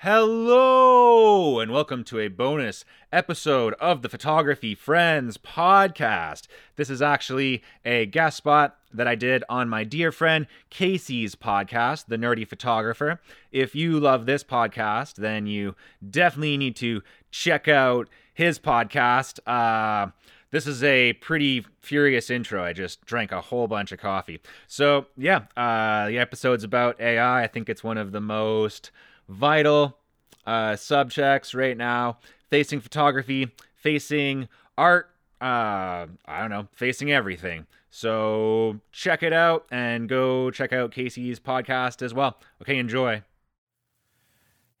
Hello, and welcome to a bonus episode of the Photography Friends podcast. This is actually a guest spot that I did on my dear friend Casey's podcast, The Nerdy Photographer. If you love this podcast, then you definitely need to check out his podcast. Uh, this is a pretty furious intro. I just drank a whole bunch of coffee. So, yeah, uh, the episode's about AI. I think it's one of the most vital uh, subjects right now facing photography, facing art, uh, I don't know, facing everything. So check it out and go check out Casey's podcast as well. Okay, enjoy.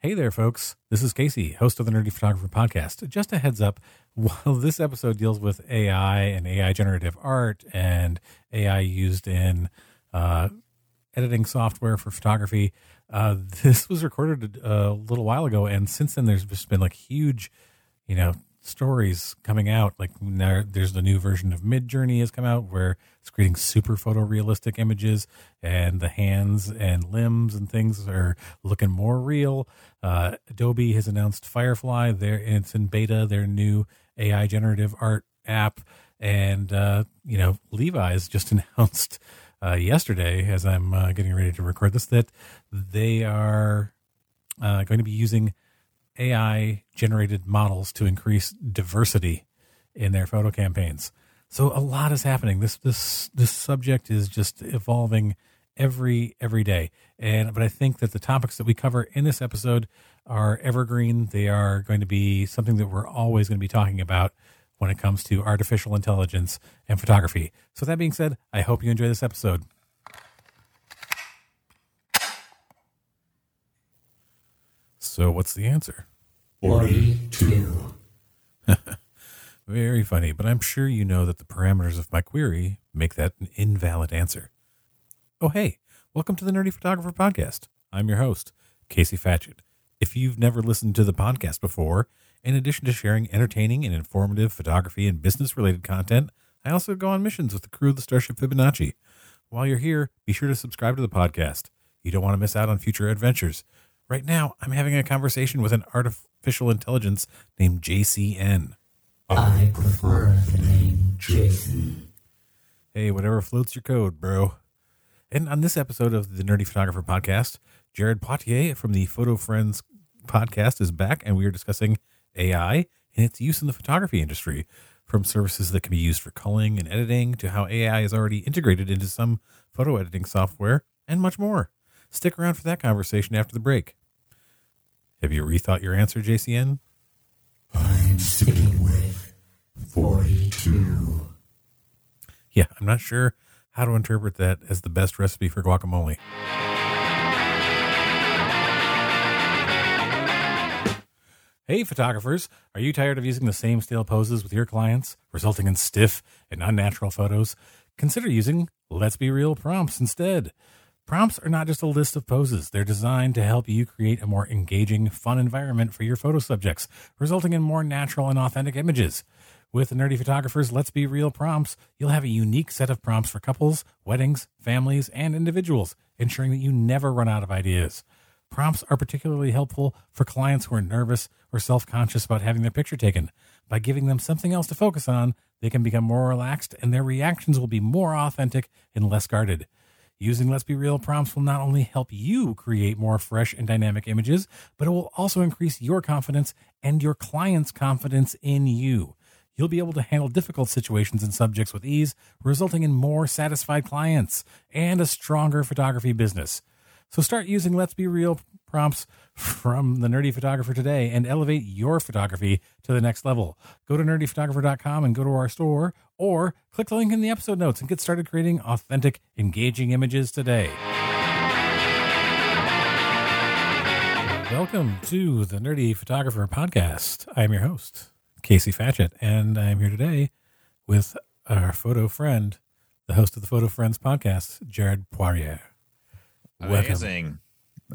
Hey there, folks. This is Casey, host of the Nerdy Photographer Podcast. Just a heads up while this episode deals with AI and AI generative art and AI used in uh, editing software for photography, uh, this was recorded a little while ago, and since then there's just been like huge, you know, stories coming out. Like now there's the new version of Midjourney has come out where it's creating super photorealistic images, and the hands and limbs and things are looking more real. Uh, Adobe has announced Firefly. There, it's in beta. Their new AI generative art app, and uh, you know, Levi's just announced uh, yesterday, as I'm uh, getting ready to record this, that they are uh, going to be using AI generated models to increase diversity in their photo campaigns. So a lot is happening. This this this subject is just evolving every every day. And but I think that the topics that we cover in this episode are evergreen. They are going to be something that we're always going to be talking about when it comes to artificial intelligence and photography. So that being said, I hope you enjoy this episode. So what's the answer? 42. Very funny, but I'm sure you know that the parameters of my query make that an invalid answer. Oh, hey, welcome to the Nerdy Photographer Podcast. I'm your host, Casey Fatchett. If you've never listened to the podcast before, in addition to sharing entertaining and informative photography and business related content, I also go on missions with the crew of the Starship Fibonacci. While you're here, be sure to subscribe to the podcast. You don't want to miss out on future adventures. Right now, I'm having a conversation with an artificial intelligence named JCN. I prefer the name Jason. Hey, whatever floats your code, bro. And on this episode of the Nerdy Photographer Podcast, Jared Poirier from the Photo Friends podcast is back, and we are discussing AI and its use in the photography industry, from services that can be used for culling and editing to how AI is already integrated into some photo editing software, and much more. Stick around for that conversation after the break. Have you rethought your answer, JCN? I'm sticking with 42. Yeah, I'm not sure how to interpret that as the best recipe for guacamole. Hey, photographers, are you tired of using the same stale poses with your clients, resulting in stiff and unnatural photos? Consider using Let's Be Real prompts instead. Prompts are not just a list of poses, they're designed to help you create a more engaging, fun environment for your photo subjects, resulting in more natural and authentic images. With Nerdy Photographers Let's Be Real prompts, you'll have a unique set of prompts for couples, weddings, families, and individuals, ensuring that you never run out of ideas. Prompts are particularly helpful for clients who are nervous or self conscious about having their picture taken. By giving them something else to focus on, they can become more relaxed and their reactions will be more authentic and less guarded. Using Let's Be Real prompts will not only help you create more fresh and dynamic images, but it will also increase your confidence and your client's confidence in you. You'll be able to handle difficult situations and subjects with ease, resulting in more satisfied clients and a stronger photography business. So start using Let's Be Real prompts from the Nerdy Photographer today and elevate your photography to the next level. Go to nerdyphotographer.com and go to our store or click the link in the episode notes and get started creating authentic, engaging images today. Welcome to the Nerdy Photographer podcast. I'm your host, Casey Fatchett, and I'm here today with our photo friend, the host of the Photo Friends podcast, Jared Poirier. Welcome. Amazing.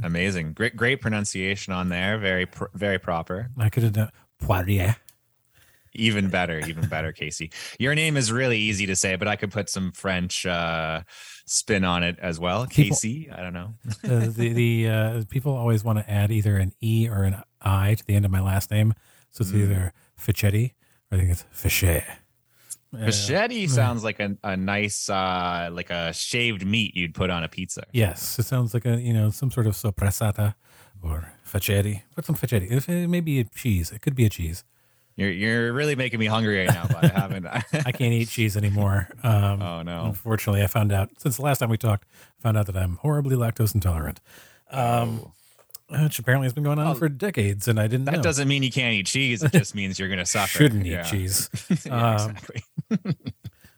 Amazing. Great great pronunciation on there. Very pr- very proper. I could have done Poirier. even better, even better, Casey. Your name is really easy to say, but I could put some French uh, spin on it as well. People- Casey, I don't know. uh, the the uh, people always want to add either an e or an i to the end of my last name, so it's Mm. either Fichetti or I think it's Fichet. Machete sounds like a, a nice, uh, like a shaved meat you'd put on a pizza. yes, it sounds like a you know some sort of soppressata or Fichetti. Put some Fichetti. If it may be a cheese, it could be a cheese. You're you're really making me hungry right now, but I haven't. I can't eat cheese anymore. Um, oh no. Unfortunately, I found out since the last time we talked, I found out that I'm horribly lactose intolerant. Um, which apparently has been going on for decades, and I didn't Oh. That know. doesn't mean you can't eat cheese. It just means you're going to suffer. Shouldn't eat cheese. yeah, Um, exactly.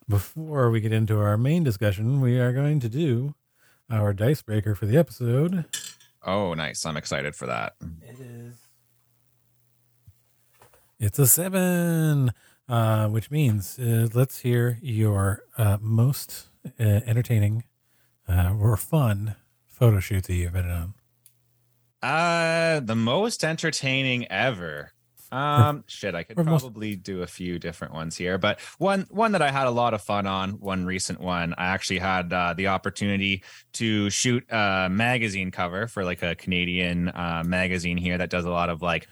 Before we get into our main discussion, we are going to do our dice breaker for the episode. Oh, nice. I'm excited for that. It is. It's a seven, uh, which means uh, let's hear your uh, most uh, entertaining uh, or fun photo shoot that you've been on. Uh, the most entertaining ever. Um, shit, I could or most- probably do a few different ones here, but one one that I had a lot of fun on, one recent one, I actually had uh, the opportunity to shoot a magazine cover for like a Canadian uh, magazine here that does a lot of like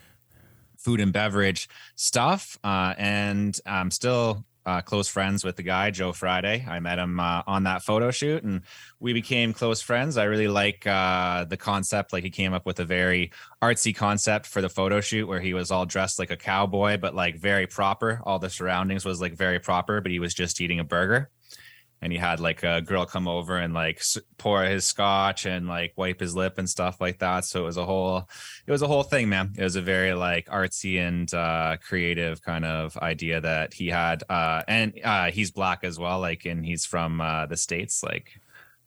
food and beverage stuff. Uh, and I'm still uh, close friends with the guy, Joe Friday. I met him uh, on that photo shoot and we became close friends. I really like uh, the concept. Like he came up with a very artsy concept for the photo shoot where he was all dressed like a cowboy, but like very proper. All the surroundings was like very proper, but he was just eating a burger. And he had like a girl come over and like pour his scotch and like wipe his lip and stuff like that. So it was a whole, it was a whole thing, man. It was a very like artsy and uh, creative kind of idea that he had. Uh, and uh, he's black as well, like, and he's from uh, the states, like.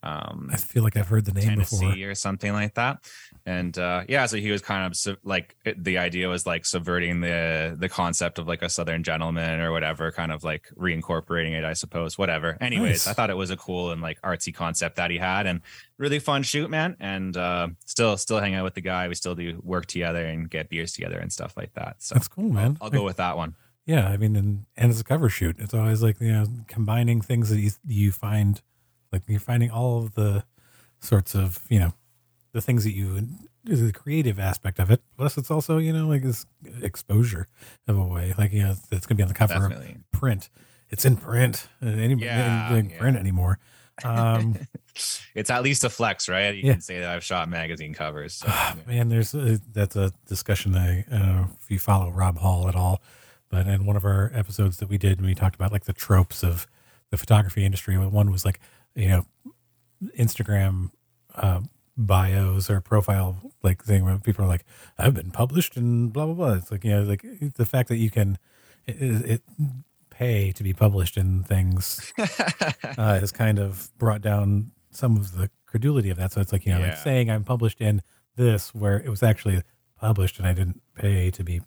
Um, I feel like I've heard the name Tennessee before. or something like that. And uh, yeah, so he was kind of like the idea was like subverting the the concept of like a Southern gentleman or whatever, kind of like reincorporating it, I suppose. Whatever. Anyways, Nice. I thought it was a cool and like artsy concept that he had, and really fun shoot, man. And uh, still still hang out with the guy. We still do work together and get beers together and stuff like that. So That's cool, man. I'll go with that one. Yeah, I mean, and, and it's a cover shoot, it's always like you know combining things that you, you find, like you're finding all of the sorts of you know the things that you the creative aspect of it. Plus, it's also you know like this exposure of a way, like you know it's gonna be on the cover Definitely. of print. It's in print. Uh, and Anybody Yeah, doing yeah. print anymore? Um, It's at least a flex, right? You Yeah. can say that I've shot magazine covers. So, ah, yeah. Man, there's a, that's a discussion. I, I don't know if you follow Rob Hall at all, but in one of our episodes that we did, we talked about like the tropes of the photography industry. One was like, you know, Instagram uh, bios or profile like thing where people are like, I've been published and blah blah blah. It's like you know, like the fact that you can it, it pay to be published in things uh, has kind of brought down some of the credulity of that. So it's like, you know, like saying I'm published in this where it was actually published and I didn't pay to be,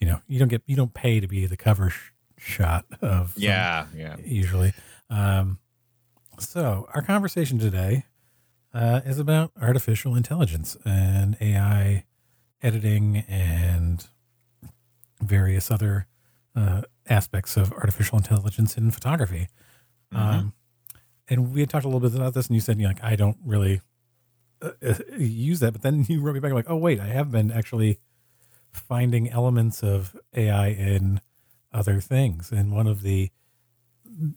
you know, you don't get, you don't pay to be the cover sh- shot of, yeah, yeah. usually. Um, so our conversation today uh, is about artificial intelligence and AI editing and various other uh, aspects of artificial intelligence in photography. Um, and we had talked a little bit about this, and you said, you know, like, I don't really uh, uh, use that. But then you wrote me back, like, oh, wait, I have been actually finding elements of AI in other things. And one of the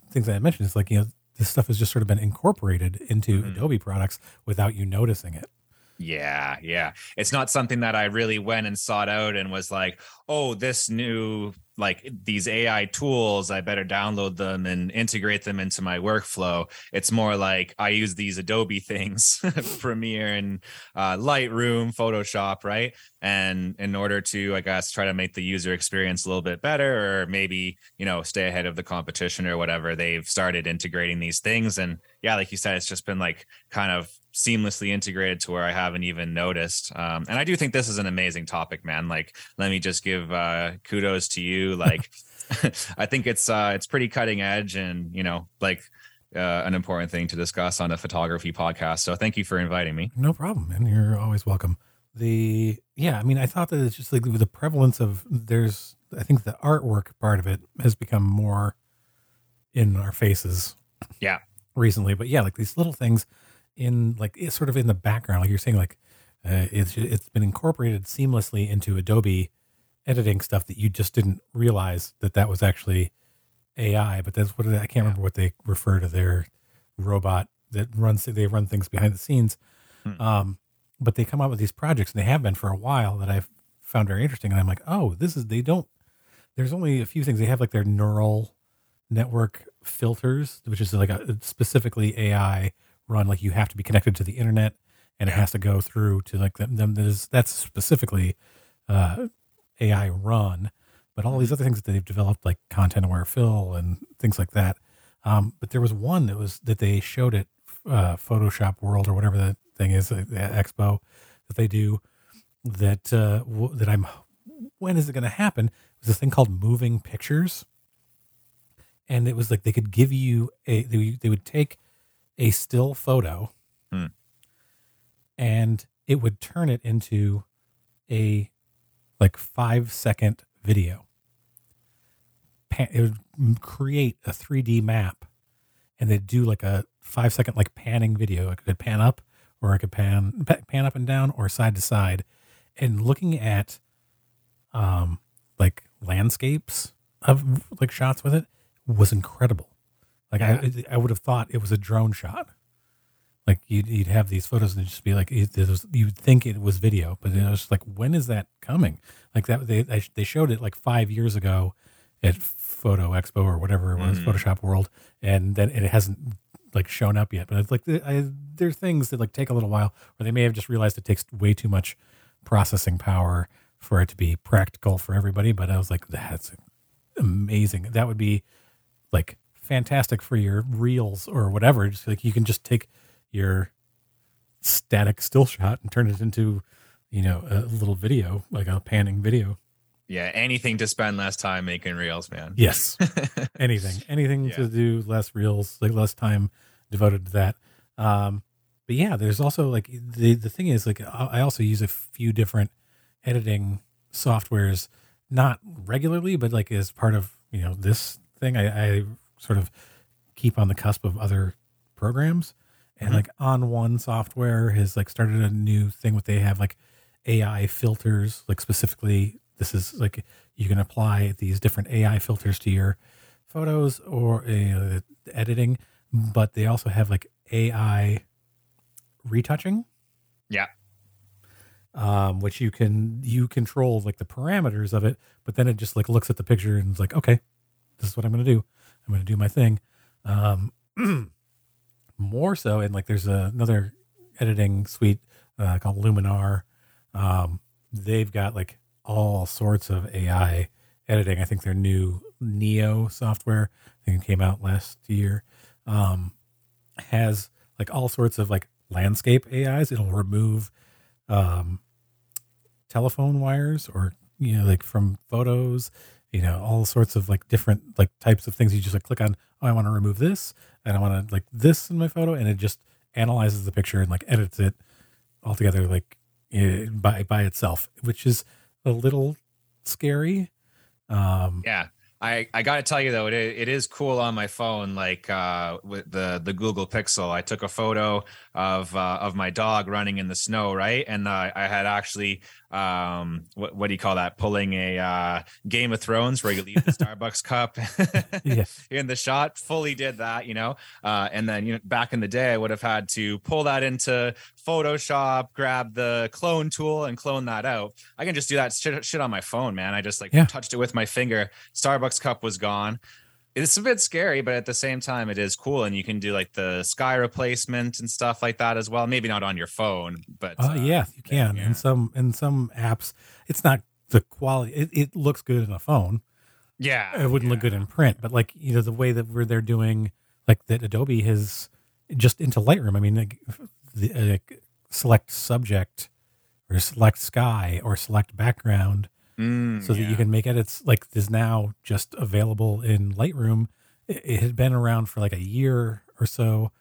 things I mentioned is like, you know, this stuff has just sort of been incorporated into Mhm. Adobe products without you noticing it. Yeah, yeah. It's not something that I really went and sought out and was like, oh, this new, like these AI tools, I better download them and integrate them into my workflow. It's more like I use these Adobe things, Premiere and uh, Lightroom, Photoshop, right? And in order to, I guess, try to make the user experience a little bit better or maybe, you know, stay ahead of the competition or whatever, they've started integrating these things. And yeah, like you said, it's just been like kind of seamlessly integrated to where I haven't even noticed. Um, and I do think this is an amazing topic, man. Like, let me just give uh, kudos to you. Like, I think it's uh, it's pretty cutting edge, and you know, like uh, an important thing to discuss on a photography podcast. So thank you for inviting me. No problem, man. You're always welcome. The yeah, I mean, I thought that it's just like the prevalence of there's I think the artwork part of it has become more in our faces Yeah. recently. But yeah, like these little things in like it's sort of in the background, like you're saying, like uh, it's it's been incorporated seamlessly into Adobe editing stuff that you just didn't realize that that was actually AI. But that's what I can't remember what they refer to their robot that runs. They run things behind the scenes. Hmm. Um, but they come out with these projects, and they have been for a while that I've found very interesting. And I'm like, oh, this is they don't. There's only a few things they have, like their neural network filters, which is like a specifically AI run. Like you have to be connected to the internet, and it has to go through to like them. them there's, that's specifically uh, AI run. But all these other things that they've developed, like content aware fill and things like that. Um, but there was one that was that they showed at uh, Photoshop World or whatever that thing is, uh, the expo that they do. That uh, w- that I'm. When is it going to happen? It was this thing called moving pictures, and it was like they could give you a. They, they would take a still photo, Hmm. and it would turn it into a like five second video. It would create a 3D map and they'd do like a five second like panning video. I could pan up or I could pan pan up and down or side to side. And looking at um like landscapes of like shots with it was incredible. Like I I would have thought it was a drone shot. Like you'd, you'd have these photos and just be like it, it was, you'd think it was video, but it was like when is that coming? Like that they they showed it like five years ago at Photo Expo or whatever it was, Mhm. Photoshop World, and then it hasn't like shown up yet. But it's like I, there's things that like take a little while, or they may have just realized it takes way too much processing power for it to be practical for everybody. But I was like, that's amazing. That would be like fantastic for your reels or whatever. Just like you can just take your static still shot and turn it into, you know, a little video, like a panning video. Yeah. Anything to spend less time making reels, man. Yes. anything, anything Yeah. to do less reels, like less time devoted to that. Um, but yeah, there's also like the the thing is like I I also use a few different editing softwares, not regularly, but like as part of you know this thing. I, I sort of keep on the cusp of other programs, and Mhm. like on one software has like started a new thing with they have like AI filters, like specifically this is like you can apply these different AI filters to your photos or uh, editing, but they also have like AI retouching. Yeah. Um, which you can you control like the parameters of it, but then it just like looks at the picture and is like, okay, this is what I'm gonna do. I'm gonna do my thing. Um, more so, and like there's a, another editing suite uh, called Luminar. Um, they've got like all sorts of AI editing. I think their new Neo software, I think it came out last year, um, has like all sorts of like landscape AIs. It'll remove um, telephone wires or you know like from photos. You know all sorts of like different like types of things. You just like click on. Oh, I want to remove this, and I want to like this in my photo, and it just analyzes the picture and like edits it all together like eh, by by itself, which is a little scary. Um, Yeah. I, I got to tell you though, it, it is cool on my phone. Like uh, with the the Google Pixel, I took a photo of uh, of my dog running in the snow, right? And uh, I had actually um, what what do you call that? Pulling a uh, Game of Thrones where you leave the Starbucks cup in the shot. Fully did that, you know. Uh, and then you know, back in the day, I would have had to pull that into Photoshop, grab the clone tool, and clone that out. I can just do that shit, shit on my phone, man. I just like Yeah. touched it with my finger. Starbucks cup was gone. It's a bit scary, but at the same time, it is cool, and you can do like the sky replacement and stuff like that as well. Maybe not on your phone, but uh, yeah, you can. yeah. In some in some apps, it's not the quality. It, it looks good in a phone. yeah, It wouldn't look good in print, but like you know the way that we're they're doing like that Adobe has just into Lightroom. I mean, like, the uh, select subject or select sky or select background Mm, so that yeah. you can make edits like is now just available in Lightroom. It, it had been around for like a year or so.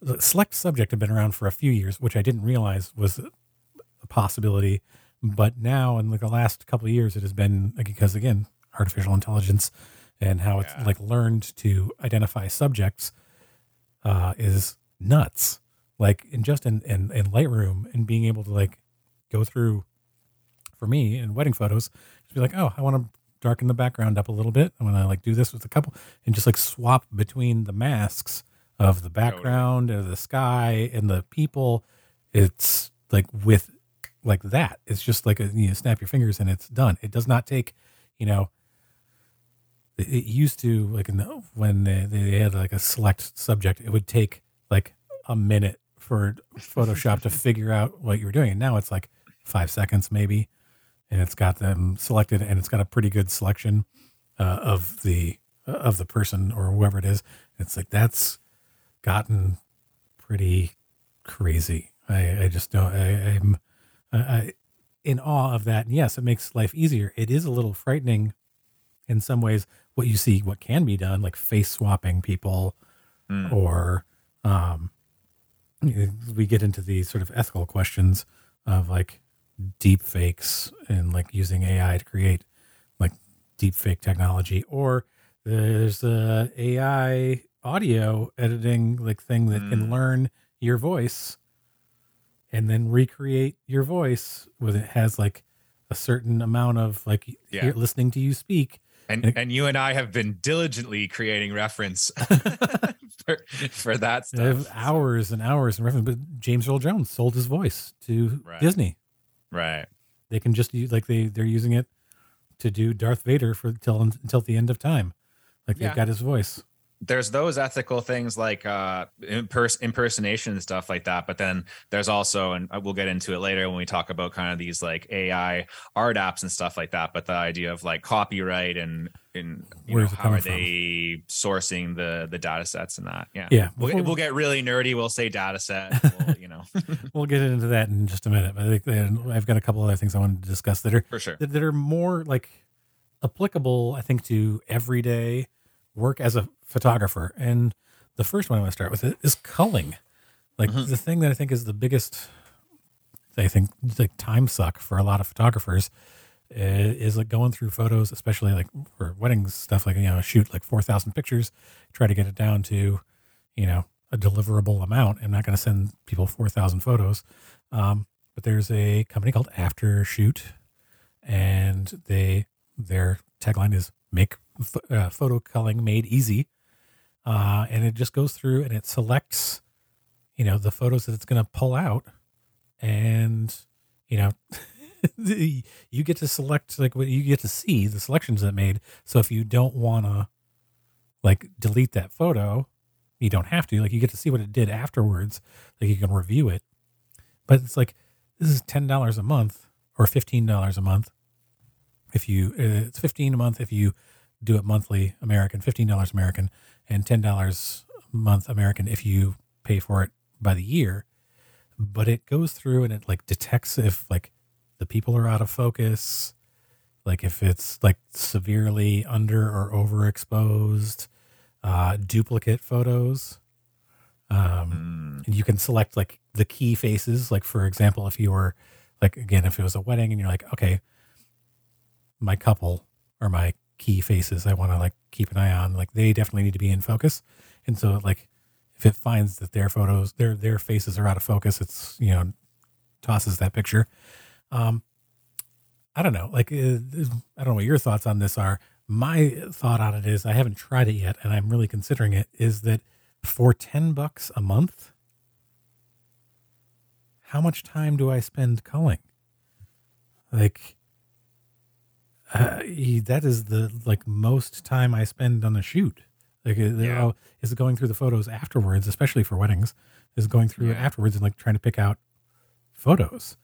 The Select subject had been around for a few years, which I didn't realize was a possibility. But now, in like the last couple of years, it has been like, because again, artificial intelligence and how it's like learned to identify subjects uh, is nuts. Like in just in, in in Lightroom and being able to like go through for me in wedding photos, just be like, oh, I want to darken the background up a little bit. I want to like do this with a couple and just like swap between the masks of the background and the sky and the people. It's like with like that. It's just like a, you know, snap your fingers and it's done. It does not take, you know, it used to like in the, when they, they had like a select subject, it would take like a minute for Photoshop to figure out what you were doing. And now it's like five seconds maybe, and it's got them selected, and it's got a pretty good selection uh, of the of the person or whoever it is. It's like that's gotten pretty crazy. I, I just don't. I, I'm I, I, in awe of that. And yes, it makes life easier. It is a little frightening in some ways. What you see, what can be done, like face swapping people, Mm. or um, we get into these sort of ethical questions of like deep fakes and like using AI to create like deep fake technology, or there's a AI audio editing like thing that can Mm. learn your voice and then recreate your voice with it has like a certain amount of like Yeah. listening to you speak And And- and you and I have been diligently creating reference for, for that stuff. hours and hours and reference. But James Earl Jones sold his voice to Right. Disney. Right. They can just use like they they're using it to do Darth Vader for till until the end of time. Like Yeah. they've got his voice. There's those ethical things like uh impers- impersonation and stuff like that but then there's also and we'll get into it later when we talk about kind of these like ai art apps and stuff like that but the idea of like copyright and and you know, how are they sourcing the the data sets and that yeah. Yeah, we'll, before- we'll get really nerdy we'll say data set we'll, you know. We'll get into that in just a minute. But i think i've got a couple other things I wanted to discuss that are for sure. that, that are more like applicable, I think, to everyday work as a photographer. And the first one I want to start with is culling. Like Mhm. the thing that I think is the biggest, I think, like time suck for a lot of photographers is like going through photos, especially like for weddings stuff. Like you know, shoot like four thousand pictures, try to get it down to, you know, a deliverable amount. I'm not going to send people four thousand photos. Um, but there's a company called Aftershoot, and they their tagline is "Make uh, photo culling made easy," uh, and it just goes through and it selects, you know, the photos that it's going to pull out, and you know, you get to select like what you get to see the selections that made. So if you don't want to like delete that photo, you don't have to. Like you get to see what it did afterwards. Like you can review it. But it's like this is ten dollars a month or fifteen dollars a month. If you uh, it's fifteen a month if you do it monthly American, fifteen dollars American, and ten dollars a month American if you pay for it by the year. But it goes through and it like detects if like the people are out of focus, like if it's like severely under or overexposed, uh, duplicate photos. Um, Mm, and you can select like the key faces. Like for example, if you were like again, if it was a wedding and you're like, okay, my couple or my key faces. I want to like keep an eye on. Like they definitely need to be in focus. And so like if it finds that their photos, their their faces are out of focus, it's you know tosses that picture. Um, I don't know. Like uh, I don't know what your thoughts on this are. My thought on it is I haven't tried it yet, and I'm really considering it. Is that for ten bucks a month? How much time do I spend culling? Like, uh, that is the like most time I spend on a shoot. Like, uh, Yeah. all- is going through the photos afterwards, especially for weddings. Is going through Yeah. afterwards and like trying to pick out photos.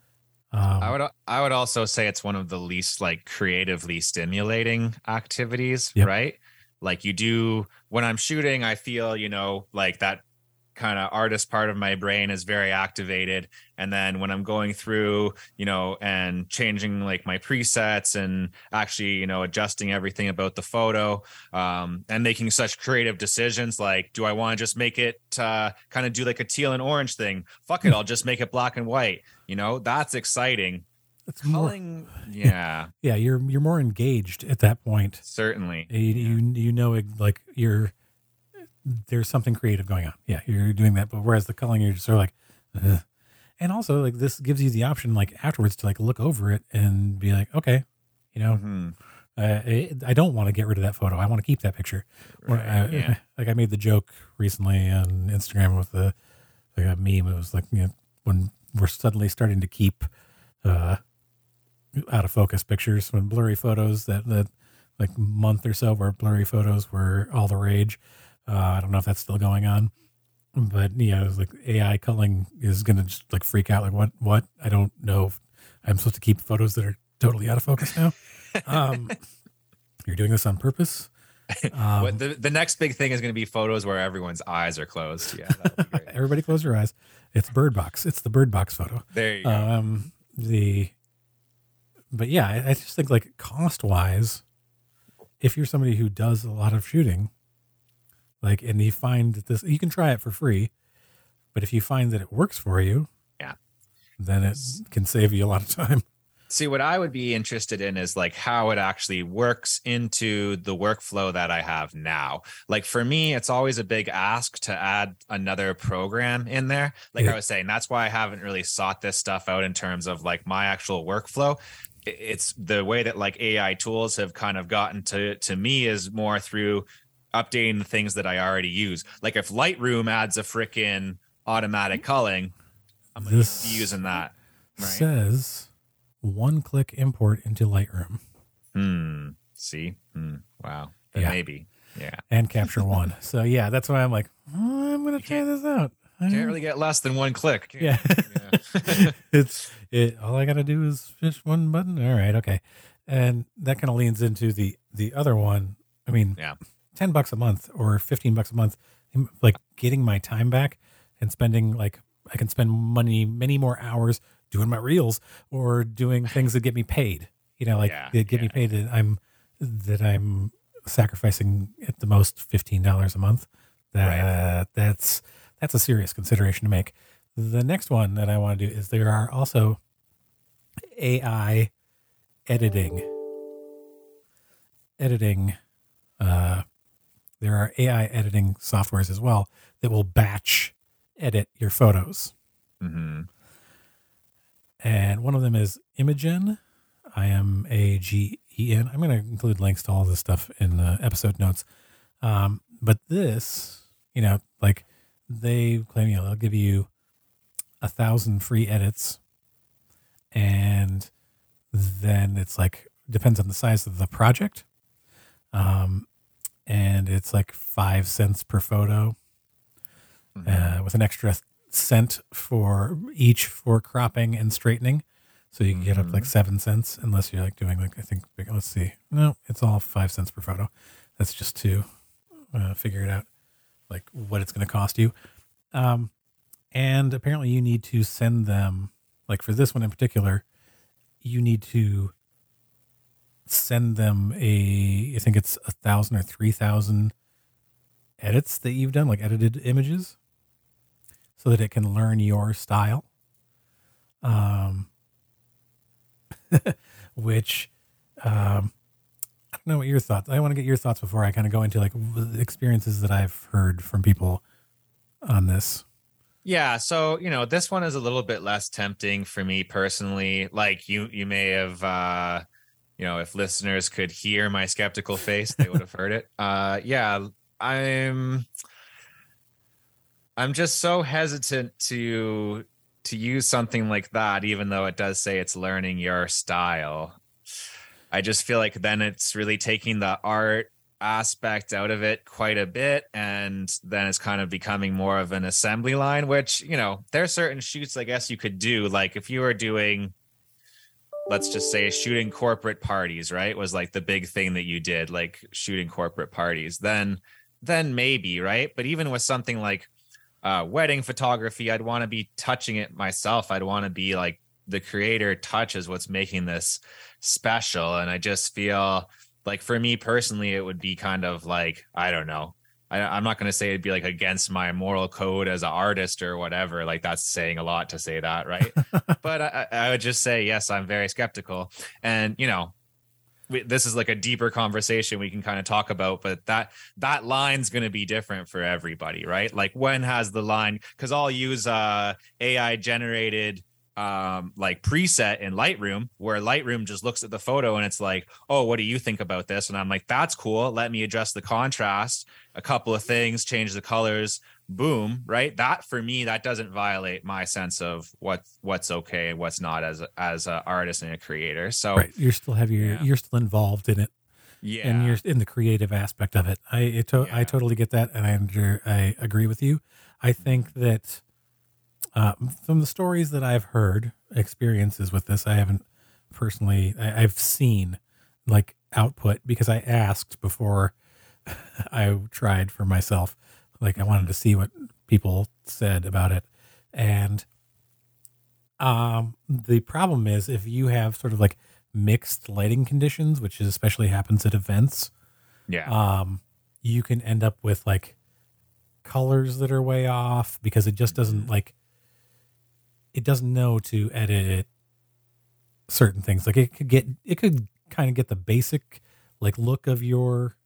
Um, I would I would also say it's one of the least like creatively stimulating activities, Yep. right? Like you do when I'm shooting, I feel, you know, like that kind of artist part of my brain is very activated and then when I'm going through, you know, and changing like my presets and actually, you know, adjusting everything about the photo um and making such creative decisions like do I want to just make it uh kind of do like a teal and orange thing? Fuck it, I'll just make it black and white. You know, that's exciting it's more yeah, yeah you're you're more engaged at that point certainly. you, you you know like you're there's something creative going on yeah you're doing that but whereas the culling you're just sort of like Ugh. and also like this gives you the option like afterwards to like look over it and be like okay you know Mhm. uh, I, I don't want to get rid of that photo i want to keep that picture Right, uh, yeah. like i made the joke recently on instagram with the like a meme it was like you know when we're suddenly starting to keep uh out of focus pictures when blurry photos that that like month or so where blurry photos were all the rage uh, i don't know if that's still going on but yeah it was like ai culling is gonna just like freak out like what what i don't know i'm supposed to keep photos that are totally out of focus now um you're doing this on purpose um, What the, the next big thing is going to be photos where everyone's eyes are closed. Yeah, be great. everybody close your eyes it's bird box it's the bird box photo there you go. um the but yeah I, I just think like cost wise if you're somebody who does a lot of shooting like and you find that this you can try it for free but if you find that it works for you Yeah. then it can save you a lot of time See, what I would be interested in is like how it actually works into the workflow that I have now. Like for me, it's always a big ask to add another program in there. Like Yeah. I was saying, that's why I haven't really sought this stuff out in terms of like my actual workflow. It's the way that like AI tools have kind of gotten to to me is more through updating the things that I already use. Like if Lightroom adds a freaking automatic culling, I'm gonna This be using that. Right. says one click import into lightroom Hmm. See? Hmm. Wow. Then Yeah. Maybe. Yeah. and capture one so yeah that's why i'm like oh, i'm gonna try this out I Can't really get less than one click. can Yeah. Yeah. it's it all I gotta do is push one button. All right, okay. And that kind of leans into the the other one. I mean, Yeah. Ten bucks a month or fifteen bucks a month, like getting my time back and spending like I can spend money many more hours doing my reels or doing things that get me paid. You know, like Yeah, that get me paid that I'm that I'm sacrificing at the most fifteen dollars a month. That that's that's a serious consideration to make. The next one that I want to do is there are also AI editing. Editing. Uh, there are AI editing softwares as well that will batch edit your photos. hmm And one of them is Imagen, I M A G E N. I'm going to include links to all this stuff in the episode notes. Um, but this, you know, like they claim, you know, they'll give you a thousand free edits, and then it's like depends on the size of the project. Um, and it's like five cents per photo uh, with an extra cent for each for cropping and straightening. So you can get up like seven cents, unless you're like doing like I think. Let's see. No, it's all five cents per photo. That's just to uh, figure it out, like what it's going to cost you. Um, and apparently you need to send them, like for this one in particular, you need to send them a. I think it's a thousand or three thousand edits that you've done, like edited images so that it can learn your style. Um, which, um, I don't know what your thoughts. I want to get your thoughts before I kind of go into like experiences that I've heard from people on this. Yeah, so you know, this one is a little bit less tempting for me personally. Like you you may have uh you know, if listeners could hear my skeptical face, they would have heard it. Uh yeah, I'm I'm just so hesitant to to use something like that even though it does say it's learning your style. I just feel like then it's really taking the art aspect out of it quite a bit and then it's kind of becoming more of an assembly line which you know there are certain shoots i guess you could do like if you were doing let's just say shooting corporate parties right was like the big thing that you did like shooting corporate parties. Then then maybe right? But even with something like uh, wedding photography i'd want to be touching it myself. I'd want to be like the creator touch is what's making this special. And i just feel like for me personally it would be kind of like i don't know I, I'm not going to say it'd be like against my moral code as an artist or whatever. Like that's saying a lot to say that, right? but I, I would just say yes, I'm very skeptical, and you know, we, this is like a deeper conversation we can kind of talk about. But that that line's going to be different for everybody, right? Like when has the line? Because I'll use uh, AI generated um like preset in Lightroom where Lightroom just looks at the photo and it's like, "Oh, what do you think about this?" and I'm like, "That's cool. Let me adjust the contrast, a couple of things, change the colors, boom, right? That for me that doesn't violate my sense of what what's okay and what's not as as an artist and a creator. So right. You're still have your Yeah. you're still involved in it, yeah. and you're in the creative aspect of it. I it to, I totally get that, and I under, I agree with you. I think that uh, from the stories that I've heard, experiences with this, I haven't personally. I, I've seen like output because I asked before I tried for myself. Like I wanted to see what people said about it, and um, the problem is if you have sort of like mixed lighting conditions, which is especially happens at events, yeah. um, you can end up with like colors that are way off because it just doesn't like it doesn't know to edit certain things. Like it could get it could kind of get the basic like look of your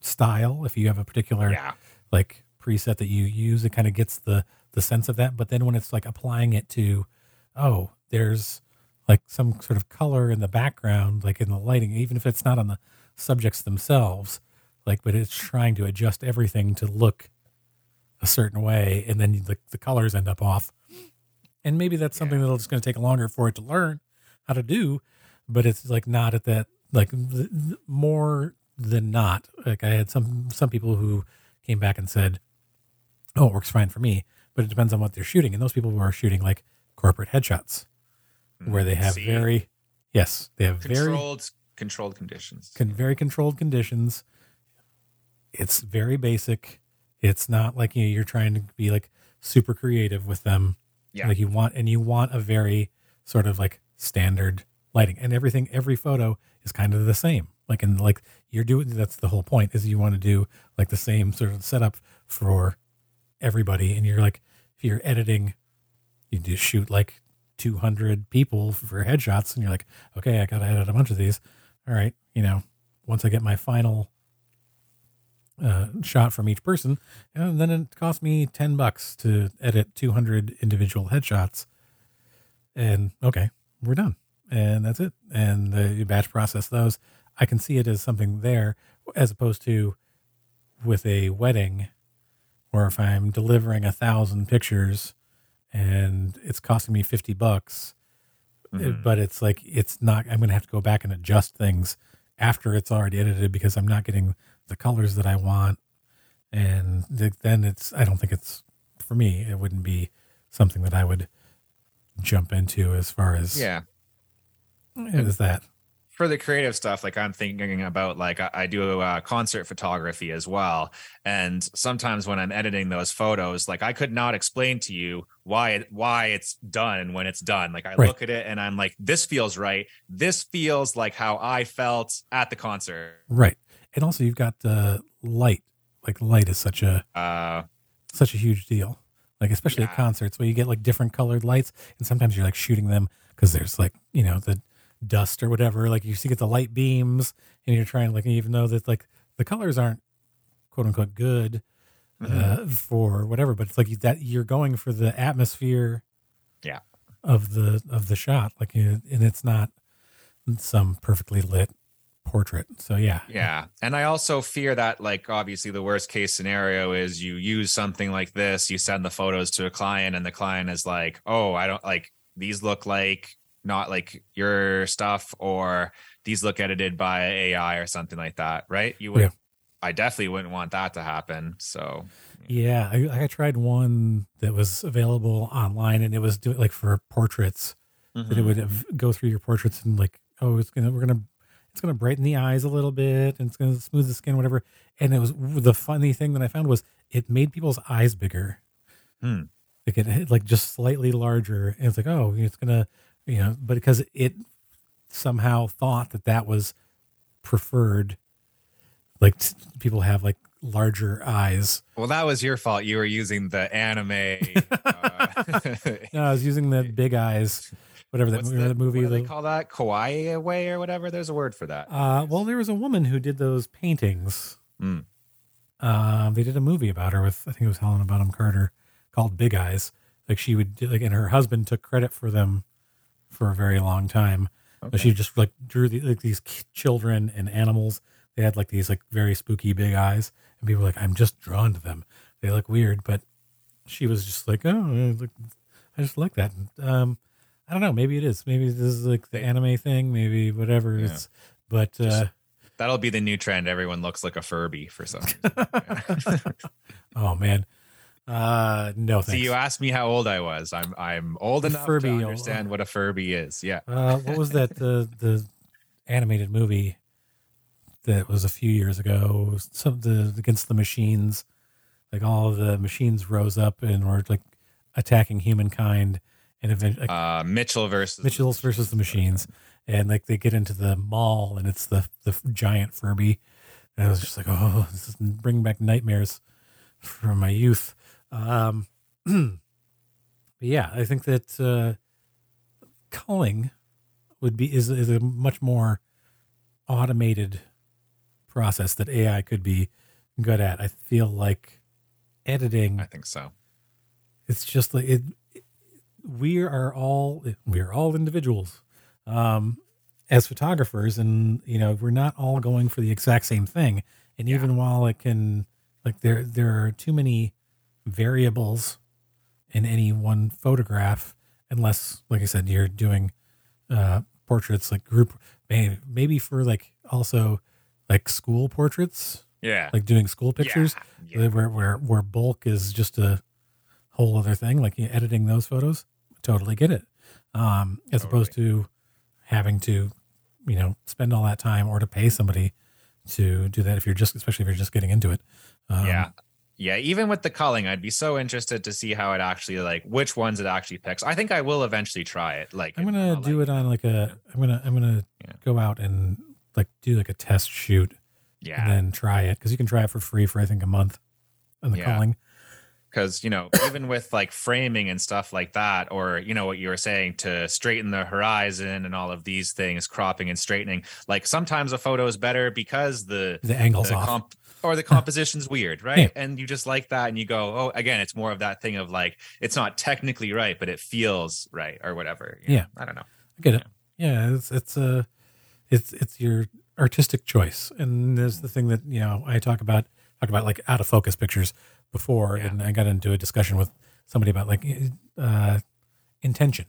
style if you have a particular yeah. like preset that you use it kind of gets the the sense of that but then when it's like applying it to oh there's like some sort of color in the background like in the lighting even if it's not on the subjects themselves like but it's trying to adjust everything to look a certain way and then the, the colors end up off and maybe that's something that'll just going to take longer for it to learn how to do but it's like not at that like th- th- more than not like i had some some people who came back and said oh it works fine for me but it depends on what they're shooting and those people were shooting like corporate headshots hmm, where they have See? very yes they have very controlled controlled conditions. con- very controlled conditions. It's very basic. It's not like you know, you're trying to be like super creative with them. Yeah. Like you want, and you want a very sort of like standard lighting, and everything. Every photo is kind of the same. Like and like you're doing. That's the whole point. Is you want to do like the same sort of setup for everybody, and you're like if you're editing, you just shoot like 200 people for headshots, and you're like, okay, I got to edit a bunch of these all right, you know, once I get my final uh, shot from each person, and then it cost me 10 bucks to edit 200 individual headshots. And okay, we're done. And that's it. And the you batch process those. I can see it as something there as opposed to with a wedding or if I'm delivering a thousand pictures and it's costing me 50 bucks, Mhm. but it's like it's not i'm going to have to go back and adjust things after it's already edited because i'm not getting the colors that i want and then it's i don't think it's for me it wouldn't be something that i would jump into as far as Yeah. as that for the creative stuff, like I'm thinking about, like I, I do uh, concert photography as well, and sometimes when I'm editing those photos, like I could not explain to you why it, why it's done when it's done. Like I Right. look at it and I'm like, this feels right. This feels like how I felt at the concert. right and also you've got the light. Like light is such a Uh, such a huge deal. Like especially at concerts where you get like different colored lights and sometimes you're like shooting them because there's like you know the dust or whatever. Like you see get the light beams and you're trying like even though that like the colors aren't quote unquote good uh, for whatever but it's like that you're going for the atmosphere Yeah. of the of the shot. Like and it's not some perfectly lit portrait so yeah Yeah. And I also fear that, like, obviously, the worst case scenario is you use something like this, you send the photos to a client, and the client is like, oh, I don't like these look like not like your stuff, or these look edited by AI or something like that, right? You would, Yeah. I definitely wouldn't want that to happen. So, Yeah, I, I tried one that was available online, and it was doing like for portraits that it mm-hmm. would have, go through your portraits and like, oh, it's gonna we're gonna it's gonna brighten the eyes a little bit, and it's gonna smooth the skin, whatever. And it was the funny thing that I found was it made people's eyes bigger, Hmm. like it like just slightly larger, and it's like, oh, it's gonna, you know, but because it somehow thought that that was preferred, like t- people have like larger eyes. Well, that was your fault. You were using the anime. uh, No, I was using the big eyes, whatever that, remember the, that movie. What they call that? Kawaii way or whatever. There's a word for that. Uh, well, there was a woman who did those paintings. Mm. Um, they did a movie about her with I think it was Helena Bonham Carter called Big Eyes. Like she would do- like, and her husband took credit for them for a very long time. But she just like drew the, like these children and animals. They had like these like very spooky big eyes, and people were like, "I'm just drawn to them. They look weird." But she was just like, "Oh, I I just like that." Um, I don't know. Maybe it is. Maybe this is like the anime thing. Maybe whatever. Yeah. It's but uh, That'll be the new trend. Everyone looks like a Furby for some reason. oh man, uh, no See, you asked me how old I was. I'm I'm old enough Furby, to understand uh, what a Furby is. Yeah. Uh, what was that? The the animated movie that was a few years ago. Some the against the machines, like all the machines rose up and were like attacking humankind, and eventually like, Uh, Mitchell versus Mitchell's versus the machines, and like they get into the mall and it's the the giant Furby, and I was just like, oh, this is bringing back nightmares from my youth. Um, but yeah, I think that uh, culling would be is is a much more automated process that AI could be good at. I feel like editing I think so. it's just like it, we are all we are all individuals um as photographers and you know we're not all going for the exact same thing and Yeah. even while it can like there there are too many variables in any one photograph unless like i said you're doing uh portraits like group maybe, maybe for like also like school portraits Yeah. like doing school pictures Yeah. yeah. where where where bulk is just a whole other thing like you know, editing those photos totally get it um as opposed to having to you know spend all that time or to pay somebody to do that if you're just especially if you're just getting into it um, yeah. Yeah, even with the culling, I'd be so interested to see how it actually like which ones it actually picks. I think I will eventually try it. Like i'm gonna do it on like a i'm gonna i'm gonna Yeah. go out and like do like a test shoot Yeah. and then try it because you can try it for free for i think a month on the Yeah. culling because you know even with like framing and stuff like that or you know what you were saying to straighten the horizon and all of these things cropping and straightening like sometimes a photo is better because the the angles the off comp or the composition's weird right Yeah. and you just like that and you go oh again it's more of that thing of like it's not technically right but it feels right or whatever you know? Yeah. i don't know I get it. Yeah, it's it's a it's it's your artistic choice, and there's the thing that you know I talk about talk about like out of focus pictures before, Yeah. and I got into a discussion with somebody about like uh, intention.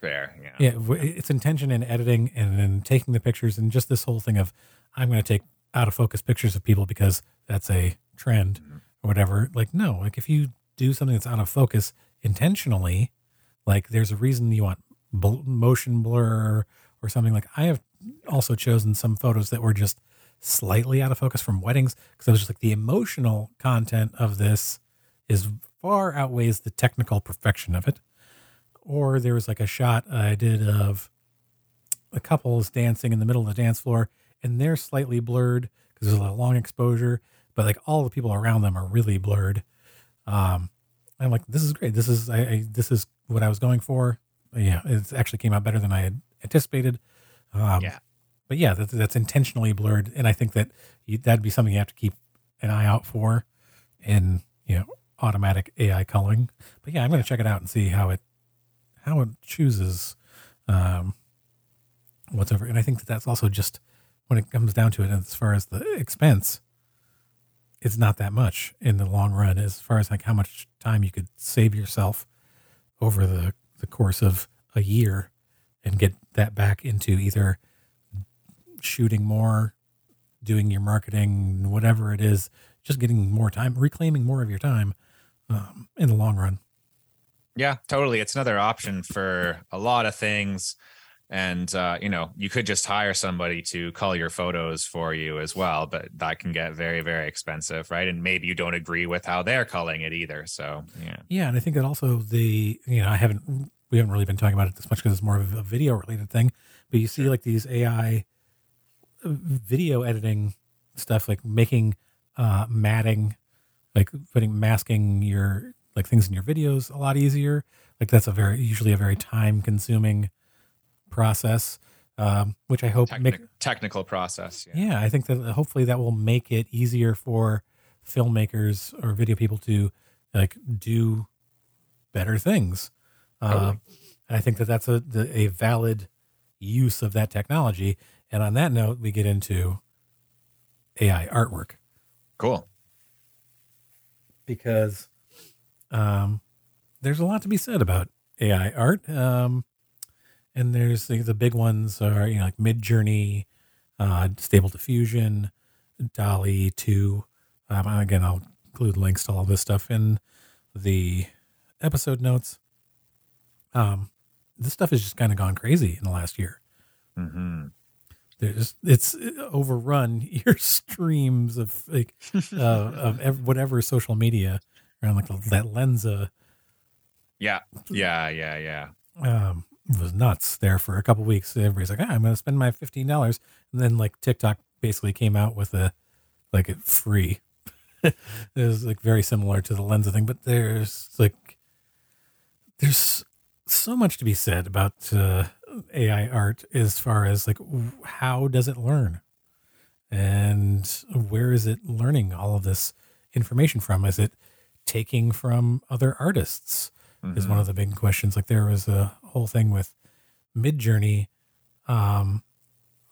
fair yeah Yeah, it's intention in editing and then taking the pictures, and just this whole thing of I'm going to take out of focus pictures of people because that's a trend or whatever. Like no, like if you do something that's out of focus intentionally, like there's a reason you want motion blur or something. Like I have also chosen some photos that were just slightly out of focus from weddings because I was just like the emotional content of this is far outweighs the technical perfection of it. Or there was like a shot I did of a couple is dancing in the middle of the dance floor and they're slightly blurred because there's a long exposure, but like all the people around them are really blurred. Um, I'm like, this is great. This is I, I this is what I was going for. Yeah, it actually came out better than I had anticipated. Um, Yeah. But yeah, that, that's intentionally blurred, and I think that you, that'd be something you have to keep an eye out for in you know automatic AI culling. But yeah, I'm going to check it out and see how it how it chooses um, what's over. And I think that that's also just when it comes down to it, as far as the expense, it's not that much in the long run. As far as like how much time you could save yourself over the the course of a year and get that back into either shooting more, doing your marketing, whatever it is, just getting more time, reclaiming more of your time um, in the long run. Yeah, totally. It's another option for a lot of things. And, uh, you know, you could just hire somebody to cull your photos for you as well, but that can get very, very expensive, right? And maybe you don't agree with how they're culling it either. So, yeah. Yeah, and I think that also the you know I haven't we haven't really been talking about it this much because it's more of a video related thing, but you see like these AI video editing stuff, like making uh, matting, like putting masking your like things in your videos a lot easier. Like that's a very usually a very time consuming process, um, which I hope make technical process. Yeah. yeah, I think that hopefully that will make it easier for filmmakers or video people to like do better things. Uh, Totally. and I think that that's a a valid use of that technology. And on that note, we get into AI artwork Cool. because um, there's a lot to be said about AI art. Um, and there's the, the big ones are you know like Midjourney, uh, Stable Diffusion, DALL-E Two. Um, again, I'll include links to all this stuff in the episode notes. Um, this stuff has just kind of gone crazy in the last year. Mm-hmm. There's it's overrun your streams of like uh, of ev- whatever social media around like that Lensa Yeah. Yeah. Yeah. Yeah. um, was nuts there for a couple weeks. Everybody's like, ah, I'm to spend my fifteen dollars, and then like TikTok basically came out with a like it free. it was like very similar to the Lensa thing, but there's like there's so much to be said about uh, AI art as far as like how does it learn, and where is it learning all of this information from? Is it taking from other artists? is one of the big questions. Like there was a whole thing with Midjourney, um,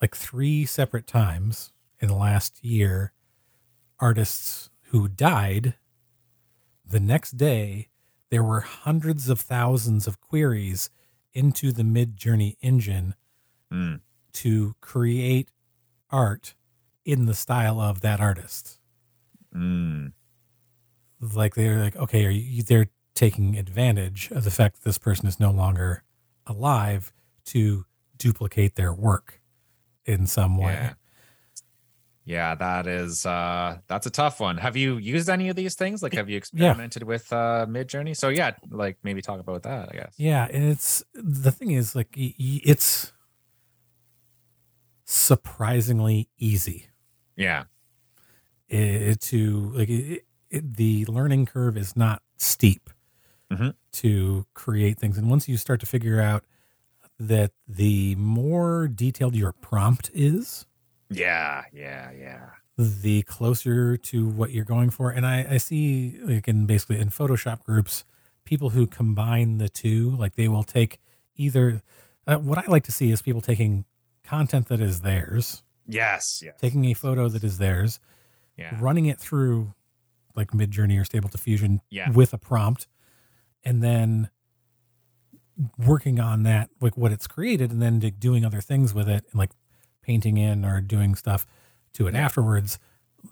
like three separate times in the last year, artists who died. The next day, there were hundreds of thousands of queries into the Midjourney engine Mm. to create art in the style of that artist Mm. like they're like okay are you they're taking advantage of the fact that this person is no longer alive to duplicate their work in some way Yeah. Yeah, that is uh that's a tough one. Have you used any of these things? Like have you experimented with uh Midjourney? So yeah, like maybe talk about that, I guess. yeah and it's the thing is like it's surprisingly easy Yeah. it, to like it, it, the learning curve is not steep Mhm. to create things and once you start to figure out that the more detailed your prompt is Yeah, yeah, yeah. the closer to what you're going for and i, I see like in basically in photoshop groups people who combine the two like they will take either uh, what i like to see is people taking content that is theirs Yes, yes. taking a photo that is theirs Yeah. running it through like Midjourney or stable diffusion Yeah. with a prompt and then working on that like what it's created and then doing other things with it and like painting in or doing stuff to it afterwards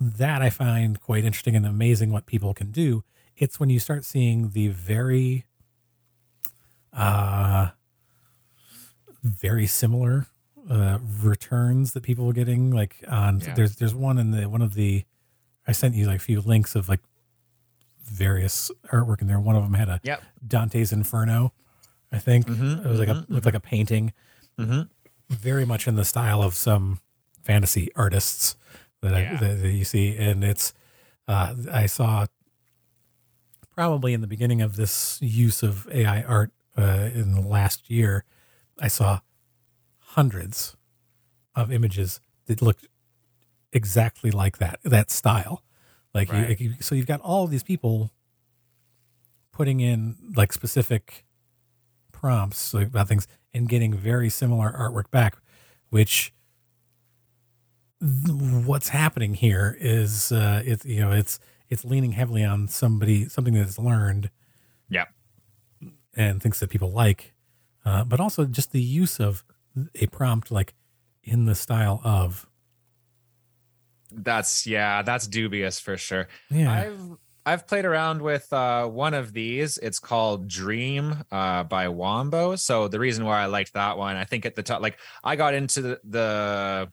that i find quite interesting and amazing what people can do it's when you start seeing the very uh very similar uh returns that people are getting like on Yeah. there's there's one in the one of the i sent you like a few links of like various artwork in there one of them had a Yep. dante's inferno i think Mhm, it was like a mhm, looked like a painting Mhm. Very much in the style of some fantasy artists that, Yeah. I, that, that you see and it's uh i saw probably in the beginning of this use of ai art uh, in the last year i saw hundreds of images that looked exactly like that that style like you- Right. you, so you've got all these people putting in like specific prompts about things and getting very similar artwork back which what's happening here is uh it's you know it's it's leaning heavily on somebody something that's learned yeah, and things that people like uh, but also just the use of a prompt like in the style of That's yeah, that's dubious for sure. yeah I've I've played around with uh, one of these. It's called Dream uh, by Wombo. So the reason why I liked that one, I think at the top, like I got into the, the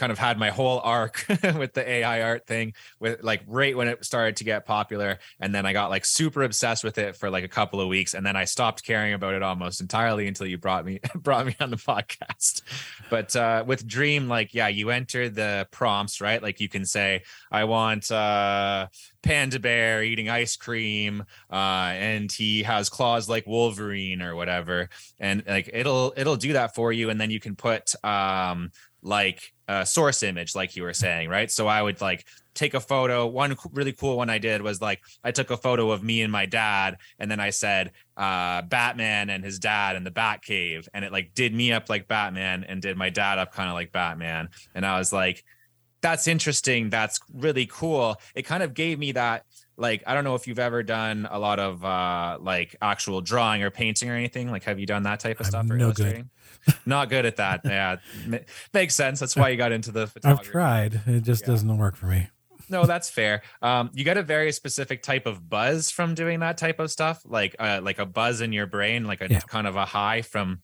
kind of had my whole arc with the AI art thing with like right when it started to get popular. And then I got like super obsessed with it for like a couple of weeks. And then I stopped caring about it almost entirely until you brought me brought me on the podcast. But uh with Dream, like yeah, you enter the prompts, right? Like you can say, I want uh panda bear eating ice cream uh and he has claws like wolverine or whatever and like it'll it'll do that for you and then you can put um like a source image like you were saying right? So i would like take a photo. One really cool one i did was like i took a photo of me and my dad and then i said uh batman and his dad in the bat cave and it like did me up like batman and did my dad up kind of like batman. And i was like that's interesting. That's really cool. It kind of gave me that like i don't know if you've ever done a lot of uh like actual drawing or painting or anything. Like have you done that type of I'm stuff or no good. illustrating not good at that yeah makes sense that's why you got into the photography. I've tried. It just Yeah. doesn't work for me. no that's fair um you get a very specific type of buzz from doing that type of stuff like uh like a buzz in your brain like a Yeah. kind of a high from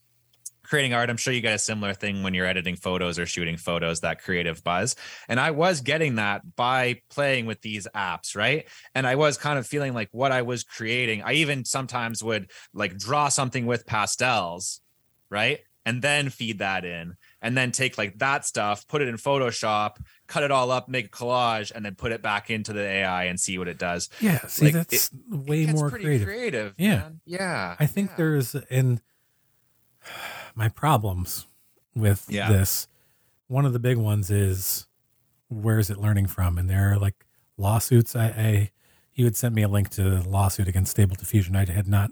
creating art i'm sure you get a similar thing when you're editing photos or shooting photos that creative buzz and i was getting that by playing with these apps right and i was kind of feeling like what i was creating i even sometimes would like draw something with pastels right and then feed that in and then take like that stuff put it in photoshop cut it all up make a collage and then put it back into the ai and see what it does Yeah, see, Like, that's way It more creative. yeah Yeah. man. yeah I think yeah. there's in my problems with Yeah. this. One of the big ones is where is it learning from? And there are like lawsuits. I, I you had sent me a link to the lawsuit against Stable Diffusion. I had not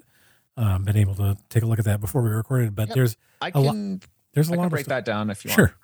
um, been able to take a look at that before we recorded, but Yep. there's i a lo- can there's a i lot can of break that down if you want Sure,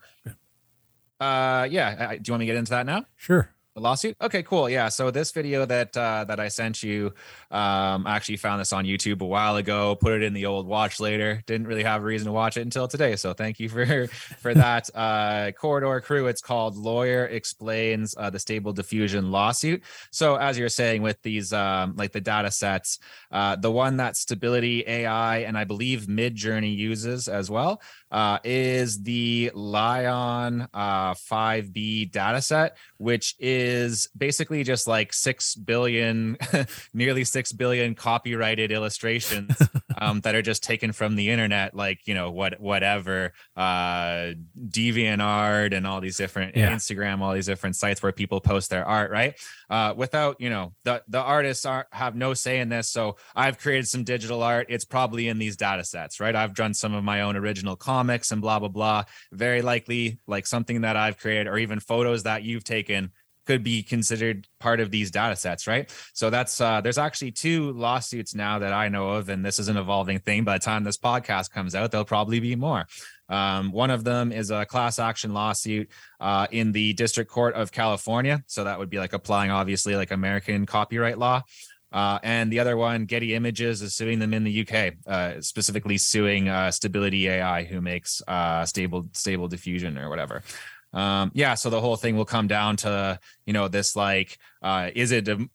uh yeah I, do you want me to get into that now sure. The lawsuit? Okay, cool. Yeah. So this video that uh, that I sent you, um, I actually found this on YouTube a while ago. Put it in the old watch later. Didn't really have a reason to watch it until today. So thank you for for that. Uh, Corridor Crew. It's called "Lawyer Explains uh, the Stable Diffusion Lawsuit." So as you're saying with these, um, like the data sets, uh, the one that Stability AI and I believe Midjourney uses as well uh, is the LAION uh, 5B dataset, which is basically just like 6 billion, nearly 6 billion copyrighted illustrations um, that are just taken from the internet, like, you know, what, whatever, uh, DeviantArt and all these different Yeah. Instagram, all these different sites where people post their art, right? Uh, without, you know, the, the artists are, have no say in this. So I've created some digital art. It's probably in these data sets, right? I've done some of my own original comics and blah, blah, blah. Very likely like something that I've created or even photos that you've taken could be considered part of these data sets, right? So that's uh there's actually two lawsuits now that I know of, and this is an evolving thing. By the time this podcast comes out, there'll probably be more. Um, one of them is a class action lawsuit uh, in the District Court of California. So that would be like applying, obviously, like American copyright law. Uh, and the other one, Getty Images, is suing them in the UK, uh, specifically suing uh, Stability AI, who makes uh, stable stable diffusion or whatever. Um, yeah, so the whole thing will come down to you know this like, uh, is it a,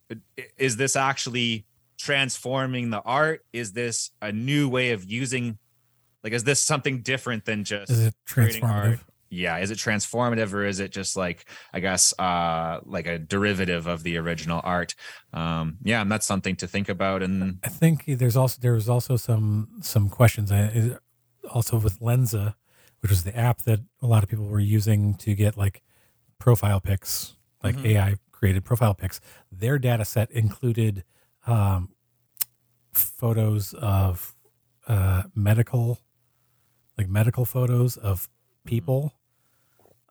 is this actually transforming the art? Is this a new way of using? Like, is this something different than just Is it creating art? Yeah is it transformative or is it just like i guess uh like a derivative of the original art um yeah and that's something to think about and I think there's also there was also some some questions. I, also with Lensa, which was the app that a lot of people were using to get like profile pics, like Mhm. AI created profile pics. Their data set included um, photos of uh, medical, like medical photos of people,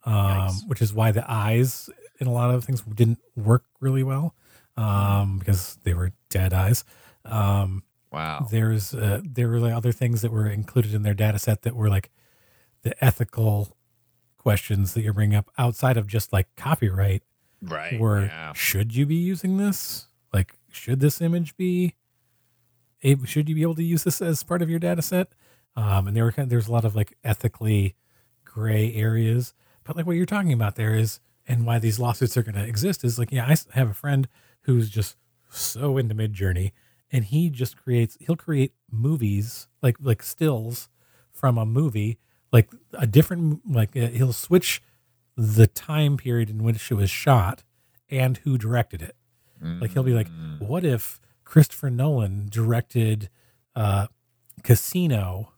um, which is why the eyes in a lot of things didn't work really well um, because they were dead eyes. Um, wow. there's uh, there were like other things that were included in their data set that were like the ethical questions that you're bringing up outside of just like copyright right were yeah. Should you be using this? Like should this image be able, should you be able to use this as part of your data set? Um, and there were kind there's a lot of like ethically gray areas but like what you're talking about there is and why these lawsuits are going to exist is like yeah I have a friend who's just so into Midjourney and he just creates he'll create movies like like stills from a movie like a different like uh, he'll switch the time period in which it was shot and who directed it. Like he'll be like, Mm. what if Christopher Nolan directed uh, Casino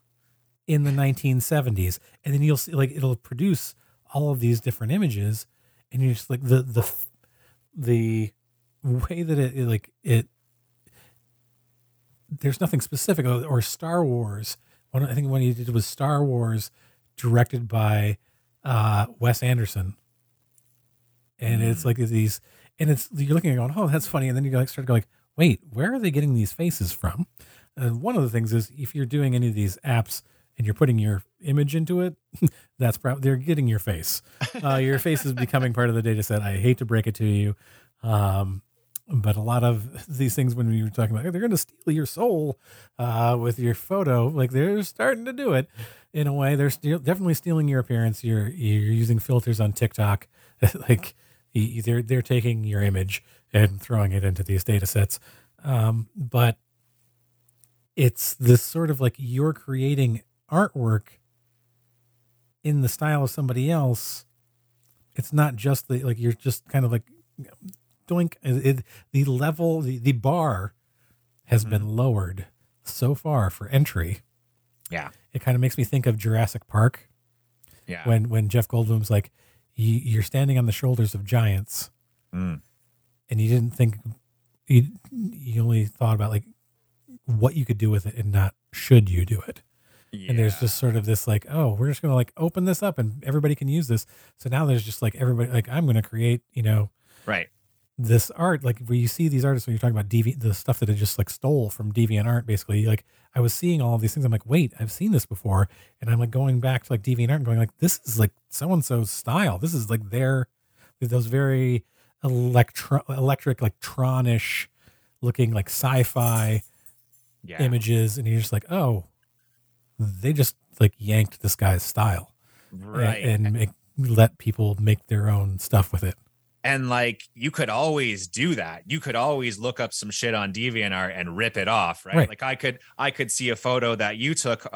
in the 1970s, and then you'll see like it'll produce all of these different images, and you're just like the the the way that it, it like it. There's nothing specific, or Star Wars. One, I think one he did was Star Wars, directed by uh, Wes Anderson, and it's like these, and it's you're looking at going, oh, that's funny, and then you like start going, like, wait, where are they getting these faces from? And one of the things is if you're doing any of these apps and you're putting your image into it, that's probably they're getting your face. Uh, your face is becoming part of the data set. I hate to break it to you. Um, but a lot of these things, when you were talking about, "Hey, they're going to steal your soul uh, with your photo, like they're starting to do it in a way. They're steal, definitely stealing your appearance. You're you're using filters on TikTok, like they're they're taking your image and throwing it into these data sets. Um, but it's this sort of like you're creating artwork in the style of somebody else. It's not just the like you're just kind of like doink. It, it- the level, the, the bar has been lowered so far for entry. Yeah. It kind of makes me think of Jurassic Park Yeah. when when Jeff Goldblum's like, you, you're standing on the shoulders of giants, Mm. and you didn't think you you only thought about like what you could do with it and not should you do it. And there's just sort of this like, oh, we're just gonna like open this up and everybody can use this. So now there's just like everybody like I'm gonna create you know right. this art like where you see these artists when you're talking about devi the stuff that it just like stole from deviant art basically like i was seeing all of these things i'm like wait i've seen this before and i'm like going back to like deviant art and going like this is like so and so's style this is like their those very electro electric like tronish looking like sci-fi Yeah. images and you're just like oh they just like yanked this guy's style Right. and, make, let people make their own stuff with it and like you could always do that you could always look up some shit on deviantart and rip it off right, Right. like i could i could see a photo that you took a,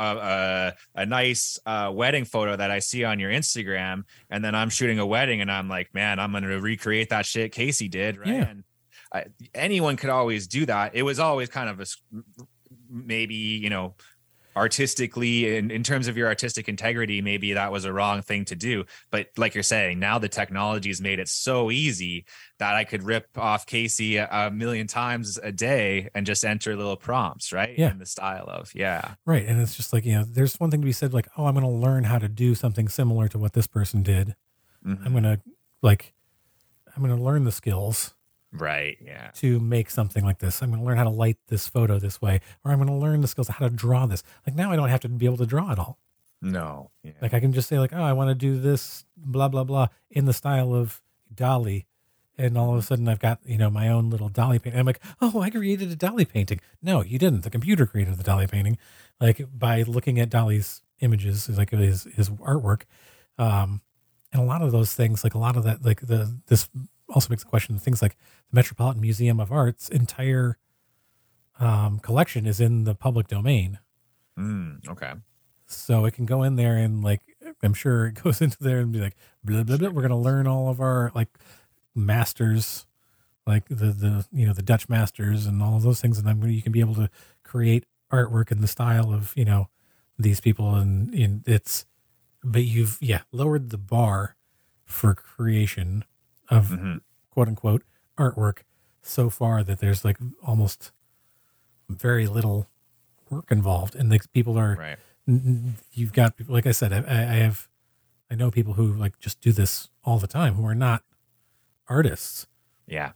a, a nice uh, wedding photo that i see on your instagram and then i'm shooting a wedding and i'm like man i'm gonna recreate that shit casey did right Yeah. and I, anyone could always do that it was always kind of a maybe you know artistically in, in terms of your artistic integrity maybe that was a wrong thing to do but like you're saying now the technology has made it so easy that i could rip off casey a, a million times a day and just enter little prompts right Yeah. in the style of yeah Right. And it's just like, you know, there's one thing to be said like, oh, I'm going to learn how to do something similar to what this person did. Mhm. I'm going to, like, I'm going to learn the skills right yeah to make something like this. I'm going to learn how to light this photo this way, or I'm going to learn the skills of how to draw this. Like, now I don't have to be able to draw it all. no yeah. Like, I can just say, like, oh, I want to do this, blah, blah, blah, in the style of Dalí. And all of a sudden, I've got, you know, my own little Dalí painting. I'm like, oh, I created a Dalí painting. No, you didn't. The computer created the Dalí painting. Like, by looking at Dalí's images, like his, his artwork. Um, and a lot of those things, like a lot of that, like the, this also makes the question things like the Metropolitan Museum of Art's entire um, collection is in the public domain. Mm, okay So it can go in there and like I'm sure it goes into there and be like blah blah blah. We're gonna learn all of our like masters, like the the you know the Dutch masters and all of those things, and then you can be able to create artwork in the style of you know these people, and, and it's but you've yeah lowered the bar for creation of Mhm. quote unquote artwork so far that there's like almost very little work involved, and like people are right you've got people like I said, I, I have, I know people who like just do this all the time who are not artists yeah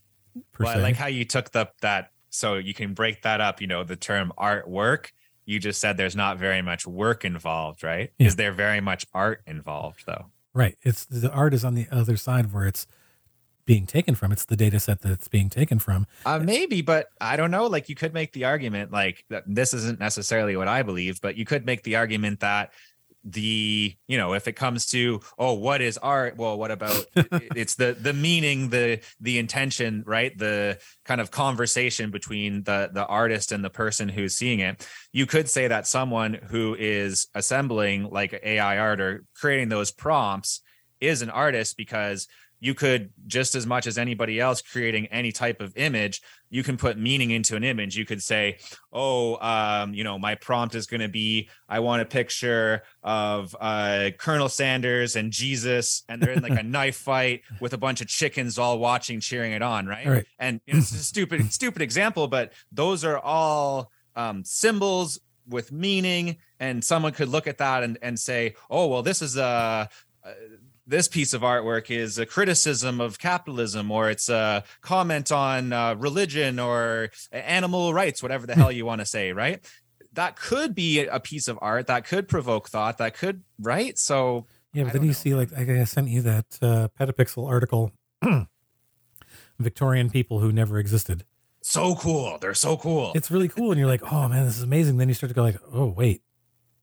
well, se. I like how you took the that so you can break that up. You know, the term artwork. You just said there's not very much work involved, right? Yeah. Is there very much art involved though? right. It's the art is on the other side where it's being taken from. It's the data set that it's being taken from. Uh, maybe, but I don't know. Like you could make the argument, like that this isn't necessarily what I believe, but you could make the argument that the you know if it comes to oh what is art well what about it's the the meaning the the intention right the kind of conversation between the the artist and the person who's seeing it you could say that someone who is assembling like ai art or creating those prompts is an artist because you could just as much as anybody else creating any type of image you can put meaning into an image you could say oh um, you know my prompt is going to be i want a picture of uh, colonel sanders and jesus and they're in like a knife fight with a bunch of chickens all watching cheering it on right, Right. and it's a stupid stupid example but those are all um, symbols with meaning and someone could look at that and, and say oh well this is a uh, this piece of artwork is a criticism of capitalism or it's a comment on uh, religion or animal rights whatever the hell you want to say right that could be a piece of art that could provoke thought that could right so Yeah, but then you know. see, like, I I sent you that uh, Petapixel article, Victorian people who never existed. so cool they're so cool It's really cool, and you're like, oh man, this is amazing. Then you start to go like, oh wait,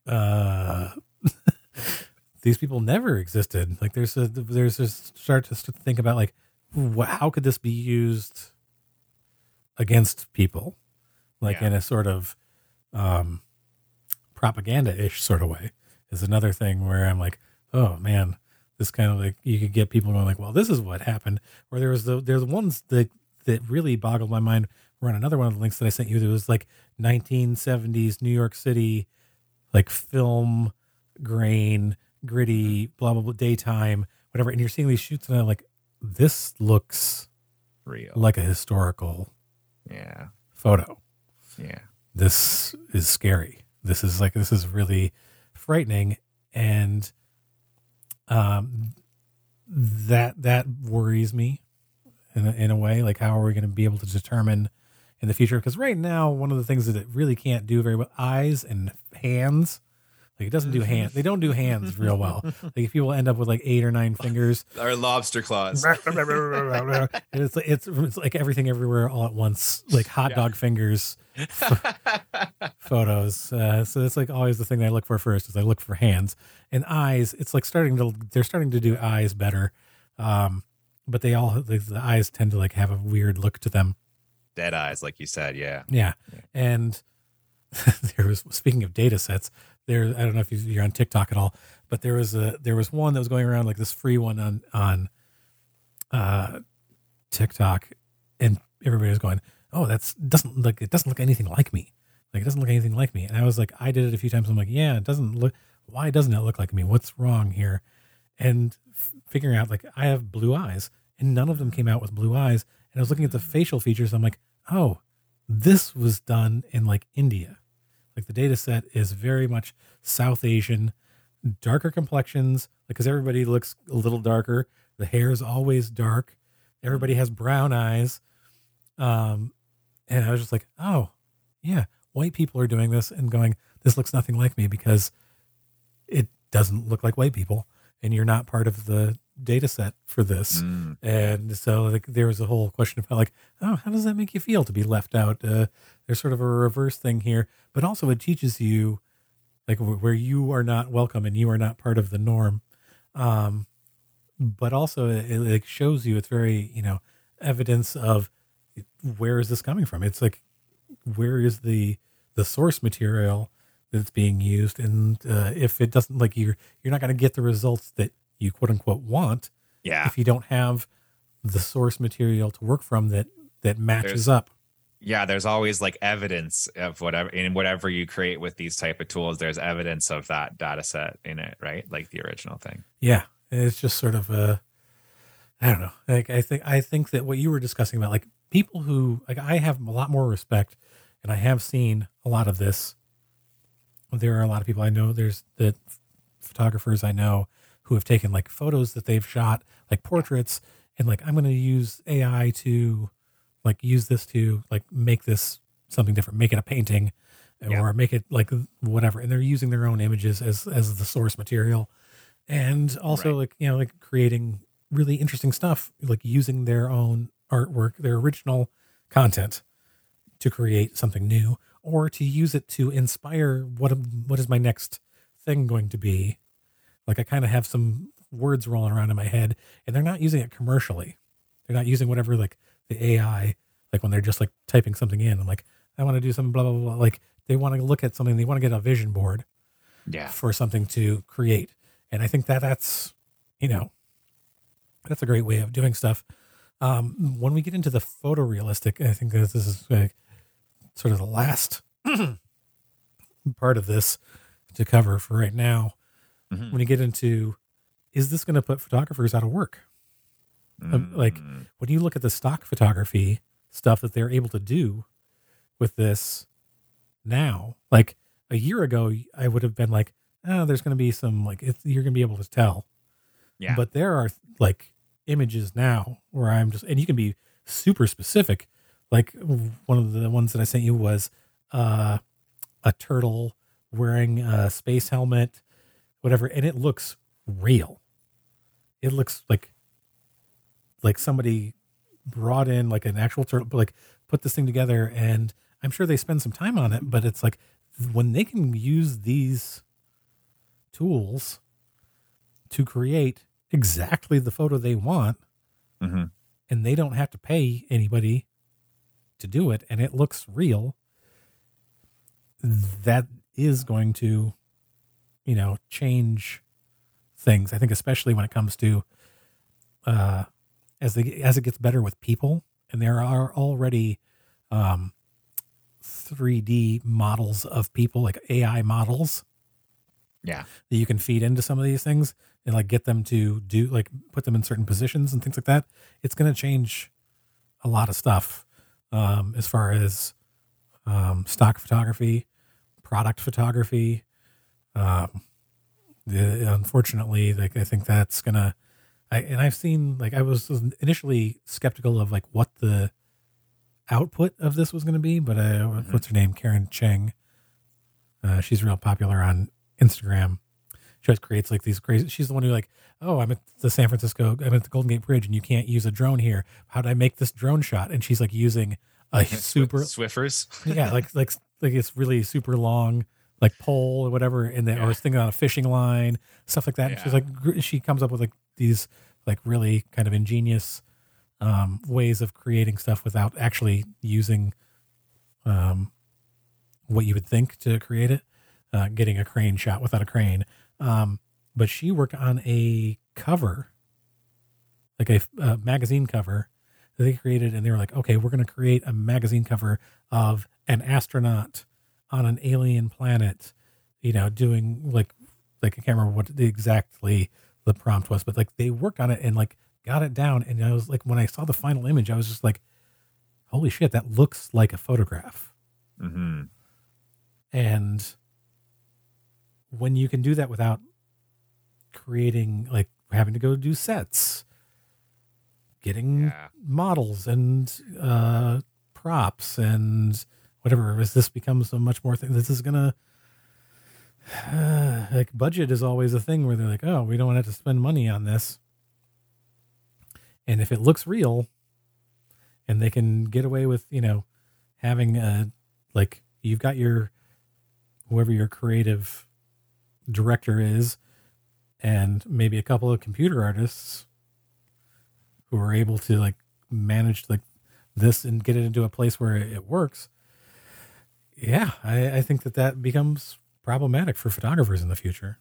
uh, these people never existed. Like, there's a there's a start to think about like, wh- how could this be used against people, like Yeah. in a sort of um, propaganda ish sort of way. Is another thing where I'm like, oh man, this kind of like you could get people going like, well, this is what happened. Or there was the there's ones that that really boggled my mind. Were on another one of the links that I sent you. That was like 1970s New York City, like film grain, gritty, blah blah blah, daytime, whatever. And you're seeing these shoots, and I'm like, this looks real like a historical yeah photo. yeah This is scary. This is like this is really frightening, and um, that that worries me in a, in a way. Like, how are we going to be able to determine in the future? Because right now, one of the things that it really can't do very well, eyes and hands. Like it doesn't do hands. They don't do hands real well. Like if people end up with like eight or nine fingers, or lobster claws it's, it's it's like everything everywhere all at once, like hot Yeah. dog fingers photos. Uh, so that's like always the thing that I look for first is I look for hands and eyes. It's like starting to they're starting to do eyes better, um, but they all the, the eyes tend to like have a weird look to them. dead eyes like you said yeah Yeah, Yeah. and there was speaking of data sets. There, I don't know if you- you're on TikTok at all, but there was a there was one that was going around like this free one on on uh, TikTok, and everybody was going, "Oh, that's doesn't look it doesn't look anything like me. Like it doesn't look anything like me." And I was like, I did it a few times. I'm like, yeah, it doesn't look. Why doesn't it look like me? What's wrong here? And f- figuring out like I have blue eyes, and none of them came out with blue eyes. And I was looking at the facial features. I'm like, oh, this was done in like India. Like the data set is very much South Asian, darker complexions, because everybody looks a little darker. The hair is always dark. Everybody has brown eyes. Um, and I was just like, oh, yeah, white people are doing this and going, this looks nothing like me because it doesn't look like white people. And you're not part of the data set for this. Mm. And so like there was a whole question about like, oh, how does that make you feel to be left out? Uh, there's sort of a reverse thing here, but also it teaches you like wh- where you are not welcome and you are not part of the norm. Um, but also it, it like shows you it's very you know evidence of where is this coming from? It's like where is the the source material that's being used, and uh, if it doesn't like you're you're not going to get the results that you quote unquote want yeah if you don't have the source material to work from that that matches There's- up. yeah there's always like evidence of whatever in whatever you create with these type of tools there's evidence of that data set in it right like the original thing Yeah, it's just sort of a I don't know. Like I think I think that what you were discussing about like people who like I have a lot more respect and I have seen a lot of this. There are a lot of people I know there's the photographers I know who have taken like photos that they've shot like portraits and like I'm going to use AI to like use this to like make this something different, make it a painting Yeah. or make it like whatever and they're using their own images as as the source material and also Right. like you know like creating really interesting stuff like using their own artwork their original content to create something new or to use it to inspire what what is my next thing going to be like i kind of have some words rolling around in my head and they're not using it commercially they're not using whatever like the ai like when they're just like typing something in i'm like i want to do something blah blah blah like they want to look at something they want to get a vision board yeah for something to create. And I think that that's, you know, That's a great way of doing stuff. Um, when we get into the photorealistic, I think that this is like sort of the last part of this to cover for right now. Mhm. When you get into, is this going to put photographers out of work? Um, like Mm. when you look at the stock photography stuff that they're able to do with this now, like a year ago, I would have been like, oh, there's going to be some like you're going to be able to tell. Yeah. But there are like images now where I'm just, and you can be super specific. Like one of the ones that I sent you was uh, a turtle wearing a space helmet, whatever, and it looks real. It looks like like somebody brought in like an actual turtle, like put this thing together, and I'm sure they spend some time on it. But it's like when they can use these tools to create exactly the photo they want, Mhm. and they don't have to pay anybody to do it, and it looks real. That is going to, you know, change things. I think, especially when it comes to, uh, as the as it gets better with people, and there are already, um, 3D models of people like AI models Yeah. that you can feed into some of these things and like get them to do like put them in certain positions and things like that it's going to change a lot of stuff um, as far as um, stock photography product photography um, the, unfortunately like i think that's gonna I, and i've seen like i was initially skeptical of like what the output of this was going to be but uh, what's her name karen cheng uh, she's real popular on Instagram. She always creates like these crazy. She's the one who like, oh, I'm at the San Francisco, I'm at the Golden Gate Bridge, and you can't use a drone here. How did I make this drone shot? And she's like using a super, Swiffers. yeah, like like like it's really super long, like pole or whatever, and then Yeah. or it's thinking on a fishing line, stuff like that. And she's like, gr- she comes up with like these like really kind of ingenious um, ways of creating stuff without actually using um, what you would think to create it. Uh, getting a crane shot without a crane. Um, but she worked on a cover, like a, a magazine cover that they created, and they were like, okay, we're going to create a magazine cover of an astronaut on an alien planet, you know, doing like, like I can't remember what the exactly the prompt was, but like they worked on it and like got it down. And I was like, when I saw the final image, I was just like, holy shit, that looks like a photograph. Mm-hmm. And when you can do that without creating, like having to go do sets, getting Yeah. models and uh, props and whatever, as this becomes a much more thing, this is going to. like budget is always a thing where they're like, oh, we don't have to spend money on this. And if it looks real and they can get away with, you know, having a, like, you've got your, whoever your creative director is, and maybe a couple of computer artists who are able to, like, manage, like, this and get it into a place where it works. Yeah, I, I think that that becomes problematic for photographers in the future.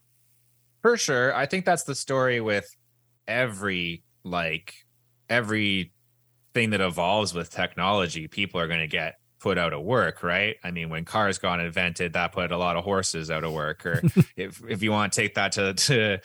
For sure. I think that's the story with every like every thing that evolves with technology. People are going to get put out of work, right? I mean, when cars got invented, that put a lot of horses out of work. Or if if you want to take that to to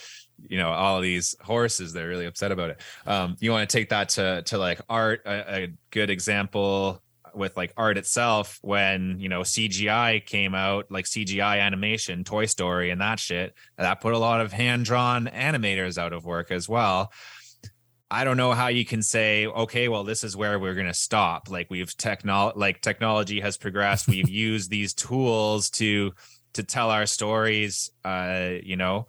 you know all these horses, they're really upset about it. Um, you want to take that to to like art. A, a good example with like art itself when you know CGI came out, like CGI animation, Toy Story, and that shit. That put a lot of hand drawn animators out of work as well. I don't know how you can say, okay, well, this is where we're gonna stop. Like we've technol like technology has progressed. We've used these tools to to tell our stories. Uh, you know,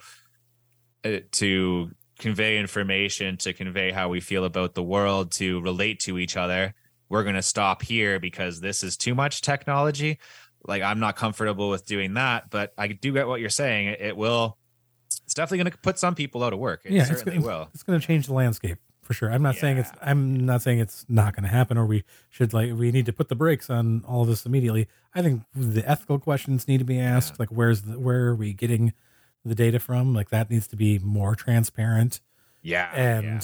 uh, to convey information, to convey how we feel about the world, to relate to each other. We're gonna stop here because this is too much technology. Like I'm not comfortable with doing that, but I do get what you're saying. It, it will. It's definitely going to put some people out of work. It yeah, it's gonna, will. it's going to change the landscape for sure. I'm not saying it's I'm not saying it's not going to happen or we should like we need to put the brakes on all of this immediately. I think the ethical questions need to be asked. Like where's the where are we getting the data from? Like that needs to be more transparent Yeah, and yeah.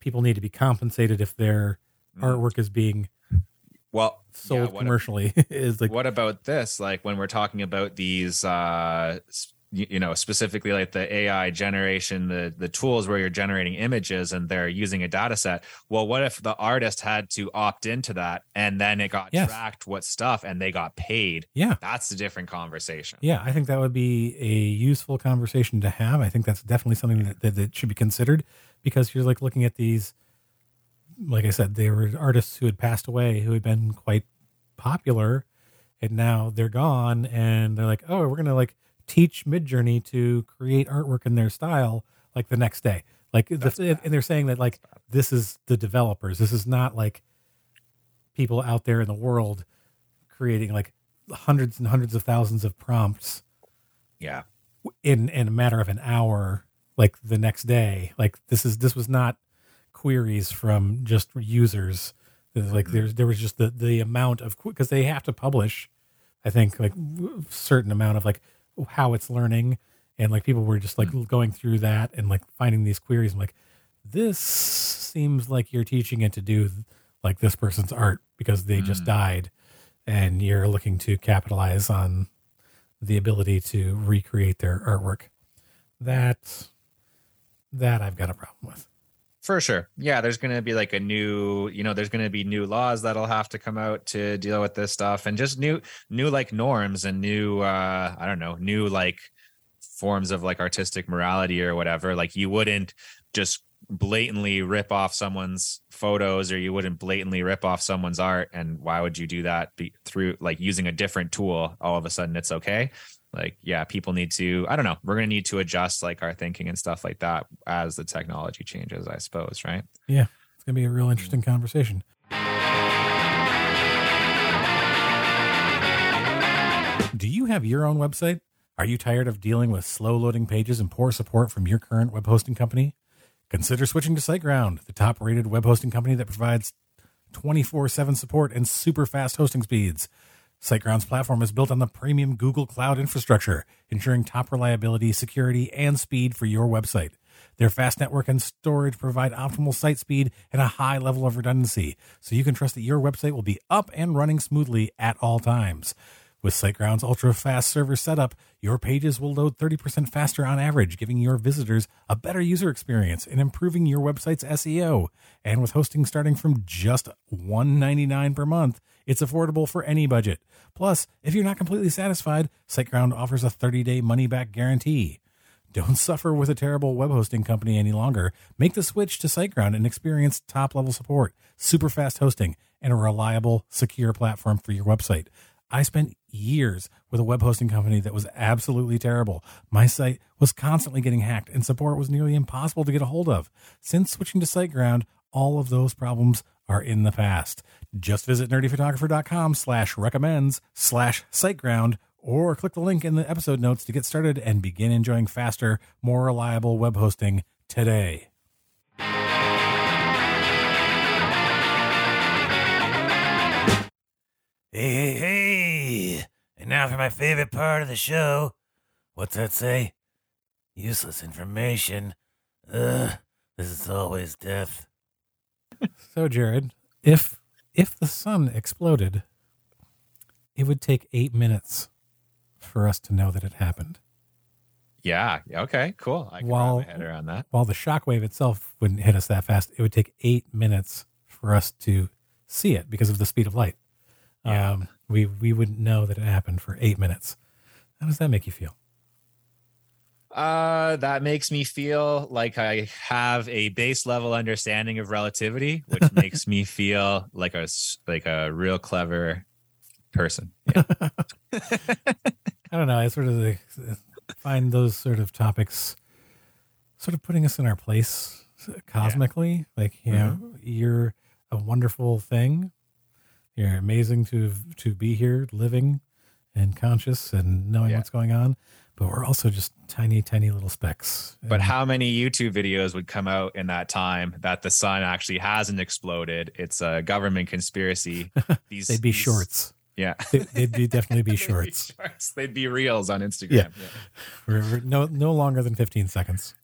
people need to be compensated if their Mm. Artwork is being Well, sold yeah, commercially. is like what about this? Like when we're talking about these, uh, you, you know, specifically like the AI generation, the the tools where you're generating images and they're using a data set. Well, what if the artist had to opt into that and then it got Yes. tracked what stuff and they got paid? yeah. That's a different conversation. Yeah, I think that would be a useful conversation to have. I think that's definitely something that, that, that should be considered because you're like looking at these, like I said, they were artists who had passed away who had been quite popular and now they're gone and they're like, oh, we're going to like teach Midjourney to create artwork in their style like the next day. Like, the, and they're saying that like this is the developers. This is not like people out there in the world creating like hundreds and hundreds of thousands of prompts Yeah. in in a matter of an hour like the next day like this is this was not queries from just users. Like mm-hmm. there's there was just the the amount of because they have to publish i think like certain amount of like how it's learning. And like people were just like mm. going through that and like finding these queries. And like this seems like you're teaching it to do like this person's art because they just mm. died. And you're looking to capitalize on the ability to recreate their artwork. That that I've got a problem with. For sure. Yeah, there's going to be like a new, you know, there's going to be new laws that'll have to come out to deal with this stuff and just new new like norms and new uh I don't know, new like forms of like artistic morality or whatever. Like you wouldn't just blatantly rip off someone's photos or you wouldn't blatantly rip off someone's art and why would you do that be, through like using a different tool all of a sudden it's okay like yeah people need to i don't know we're going to need to adjust like our thinking and stuff like that as the technology changes i suppose right Yeah, it's gonna be a real mm. interesting conversation. Do you have your own website? Are you tired of dealing with slow loading pages and poor support from your current web hosting company? Consider switching to SiteGround, the top rated web hosting company that provides 24 7 support and super fast hosting speeds. SiteGround's platform is built on the premium Google Cloud infrastructure, ensuring top reliability, security, and speed for your website. Their fast network and storage provide optimal site speed and a high level of redundancy, so you can trust that your website will be up and running smoothly at all times. With SiteGround's ultra fast server setup, your pages will load 30% faster on average, giving your visitors a better user experience and improving your website's SEO. And with hosting starting from just $1.99 per month, it's affordable for any budget. Plus, if you're not completely satisfied, SiteGround offers a 30-day money-back guarantee. Don't suffer with a terrible web hosting company any longer. Make the switch to SiteGround and experience top level support, super fast hosting, and a reliable, secure platform for your website. I spent years with a web hosting company that was absolutely terrible. My site was constantly getting hacked and support was nearly impossible to get a hold of. Since switching to SiteGround, all of those problems are in the past. Just visit nerdyphotographer.com slash recommends slash SiteGround or click the link in the episode notes to get started and begin enjoying faster, more reliable web hosting today. Hey, hey, hey! And now for my favorite part of the show. What's that say? Useless information. Ugh, this is always death. So, Jared, if if the sun exploded, it would take eight minutes for us to know that it happened. yeah okay cool i can While- wrap my head around that While the shockwave itself wouldn't hit us that fast, it would take eight minutes for us to see it because of the speed of light. Yeah. Um, we we wouldn't know that it happened for eight minutes. How does that make you feel? Uh, that makes me feel like I have a base level understanding of relativity, which makes me feel like a like a real clever person. Yeah. I don't know. I sort of find those sort of topics sort of putting us in our place cosmically. Like, you know, you're a wonderful thing. You're amazing to to be here, living and conscious and knowing Yeah. what's going on. But we're also just tiny, tiny little specks. But And how many YouTube videos would come out in that time that the sun actually hasn't exploded? It's a government conspiracy. These they'd be these- shorts. Yeah. They- They'd be definitely be They'd shorts. shorts. They'd be reels on Instagram. Yeah. We're, we're no no longer than 15 seconds.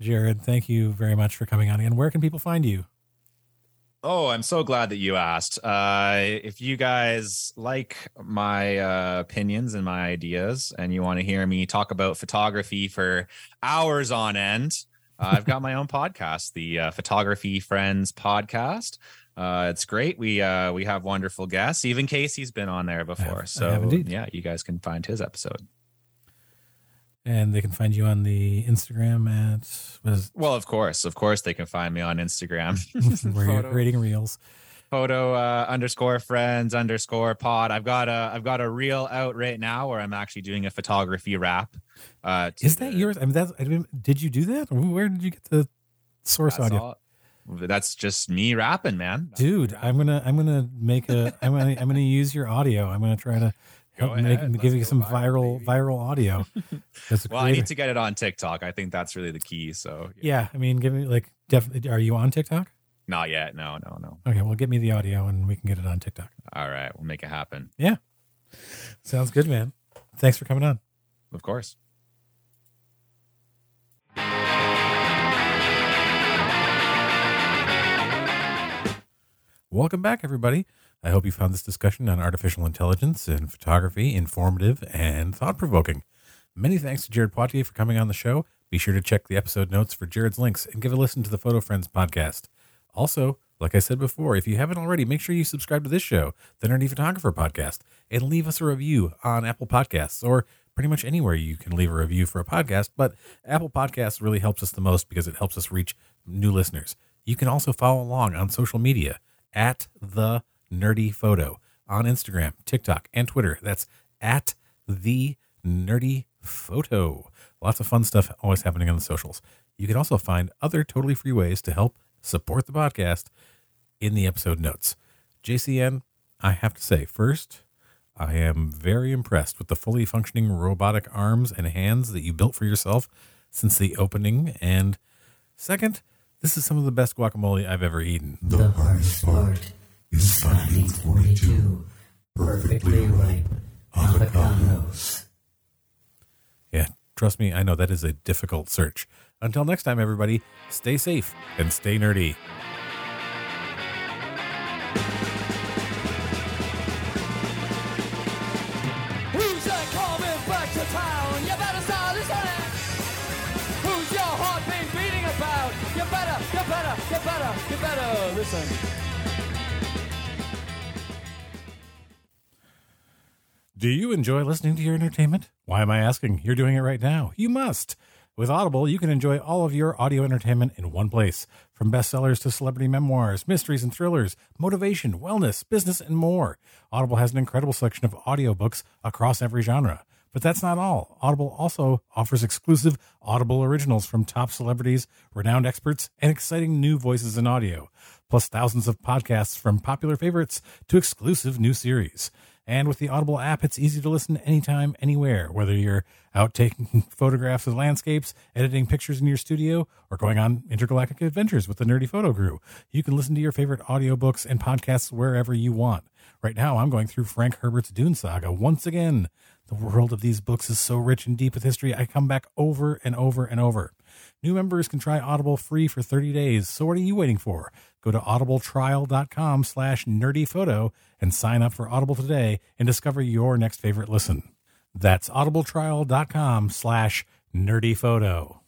Jared, thank you very much for coming on again. Where can people find you? Oh, I'm so glad that you asked. Uh, if you guys like my uh, opinions and my ideas, and you want to hear me talk about photography for hours on end, uh, I've got my own podcast, the uh, Photography Friends Podcast. Uh, it's great. We uh, we have wonderful guests. Even Casey's been on there before, so yeah, you guys can find his episode. And they can find you on the Instagram at what is Well, of course, of course, they can find me on Instagram. where you're creating reels. photo uh, underscore friends underscore pod. I've got a I've got a reel out right now where I'm actually doing a photography rap. Uh, Is that the- yours? I mean, that's. I mean, did you do that? Where did you get the source audio? all- that's just me rapping, man. Dude, I'm gonna I'm gonna make a I'm gonna I'm gonna use your audio. I'm gonna try to Go help make ahead, give let's you go some viral, viral baby. viral audio. That's a Well, I need to get it on TikTok. I think that's really the key. So Yeah, I mean, give me like definitely. Are you on TikTok? not yet. No, no, no. Okay, well, get me the audio and we can get it on TikTok. All right, we'll make it happen. Yeah, sounds good, man. Thanks for coming on. Of course. Welcome back, everybody. I hope you found this discussion on artificial intelligence and photography informative and thought provoking. Many thanks to Jared Poirier for coming on the show. Be sure to check the episode notes for Jared's links and give a listen to the Photo Friends podcast. Also, like I said before, if you haven't already, make sure you subscribe to this show, the Nerdy Photographer Podcast, and leave us a review on Apple Podcasts or pretty much anywhere you can leave a review for a podcast. But Apple Podcasts really helps us the most because it helps us reach new listeners. You can also follow along on social media at the Nerdy Photo on Instagram, TikTok, and Twitter. That's at the Nerdy Photo. Lots of fun stuff always happening on the socials. You can also find other totally free ways to help support the podcast in the episode notes. JCN, I have to say, first, I am very impressed with the fully functioning robotic arms and hands that you built for yourself since the opening. And second, this is some of the best guacamole I've ever eaten. The hardest part is finding 42 perfectly ripe avocados. Yeah, trust me, I know that is a difficult search. Until next time, everybody, stay safe and stay nerdy. Who's that coming back to town? You better start listening. Who's your heart been beating about? You better, you better, you better, you better listen. Do you enjoy listening to your entertainment? Why am I asking? You're doing it right now. You must. With Audible, you can enjoy all of your audio entertainment in one place. From bestsellers to celebrity memoirs, mysteries and thrillers, motivation, wellness, business, and more. Audible has an incredible selection of audiobooks across every genre. But that's not all. Audible also offers exclusive Audible originals from top celebrities, renowned experts, and exciting new voices in audio, plus thousands of podcasts from popular favorites to exclusive new series. And with the Audible app, it's easy to listen anytime, anywhere, whether you're out taking photographs of landscapes, editing pictures in your studio, or going on intergalactic adventures with the Nerdy Photo Crew. You can listen to your favorite audiobooks and podcasts wherever you want. Right now, I'm going through Frank Herbert's Dune Saga once again. The world of these books is so rich and deep with history, I come back over and over and over. New members can try Audible free for 30 days. So what are you waiting for? Go to audibletrial.com slash nerdyphoto and sign up for Audible today and discover your next favorite listen. That's audibletrial.com slash nerdyphoto.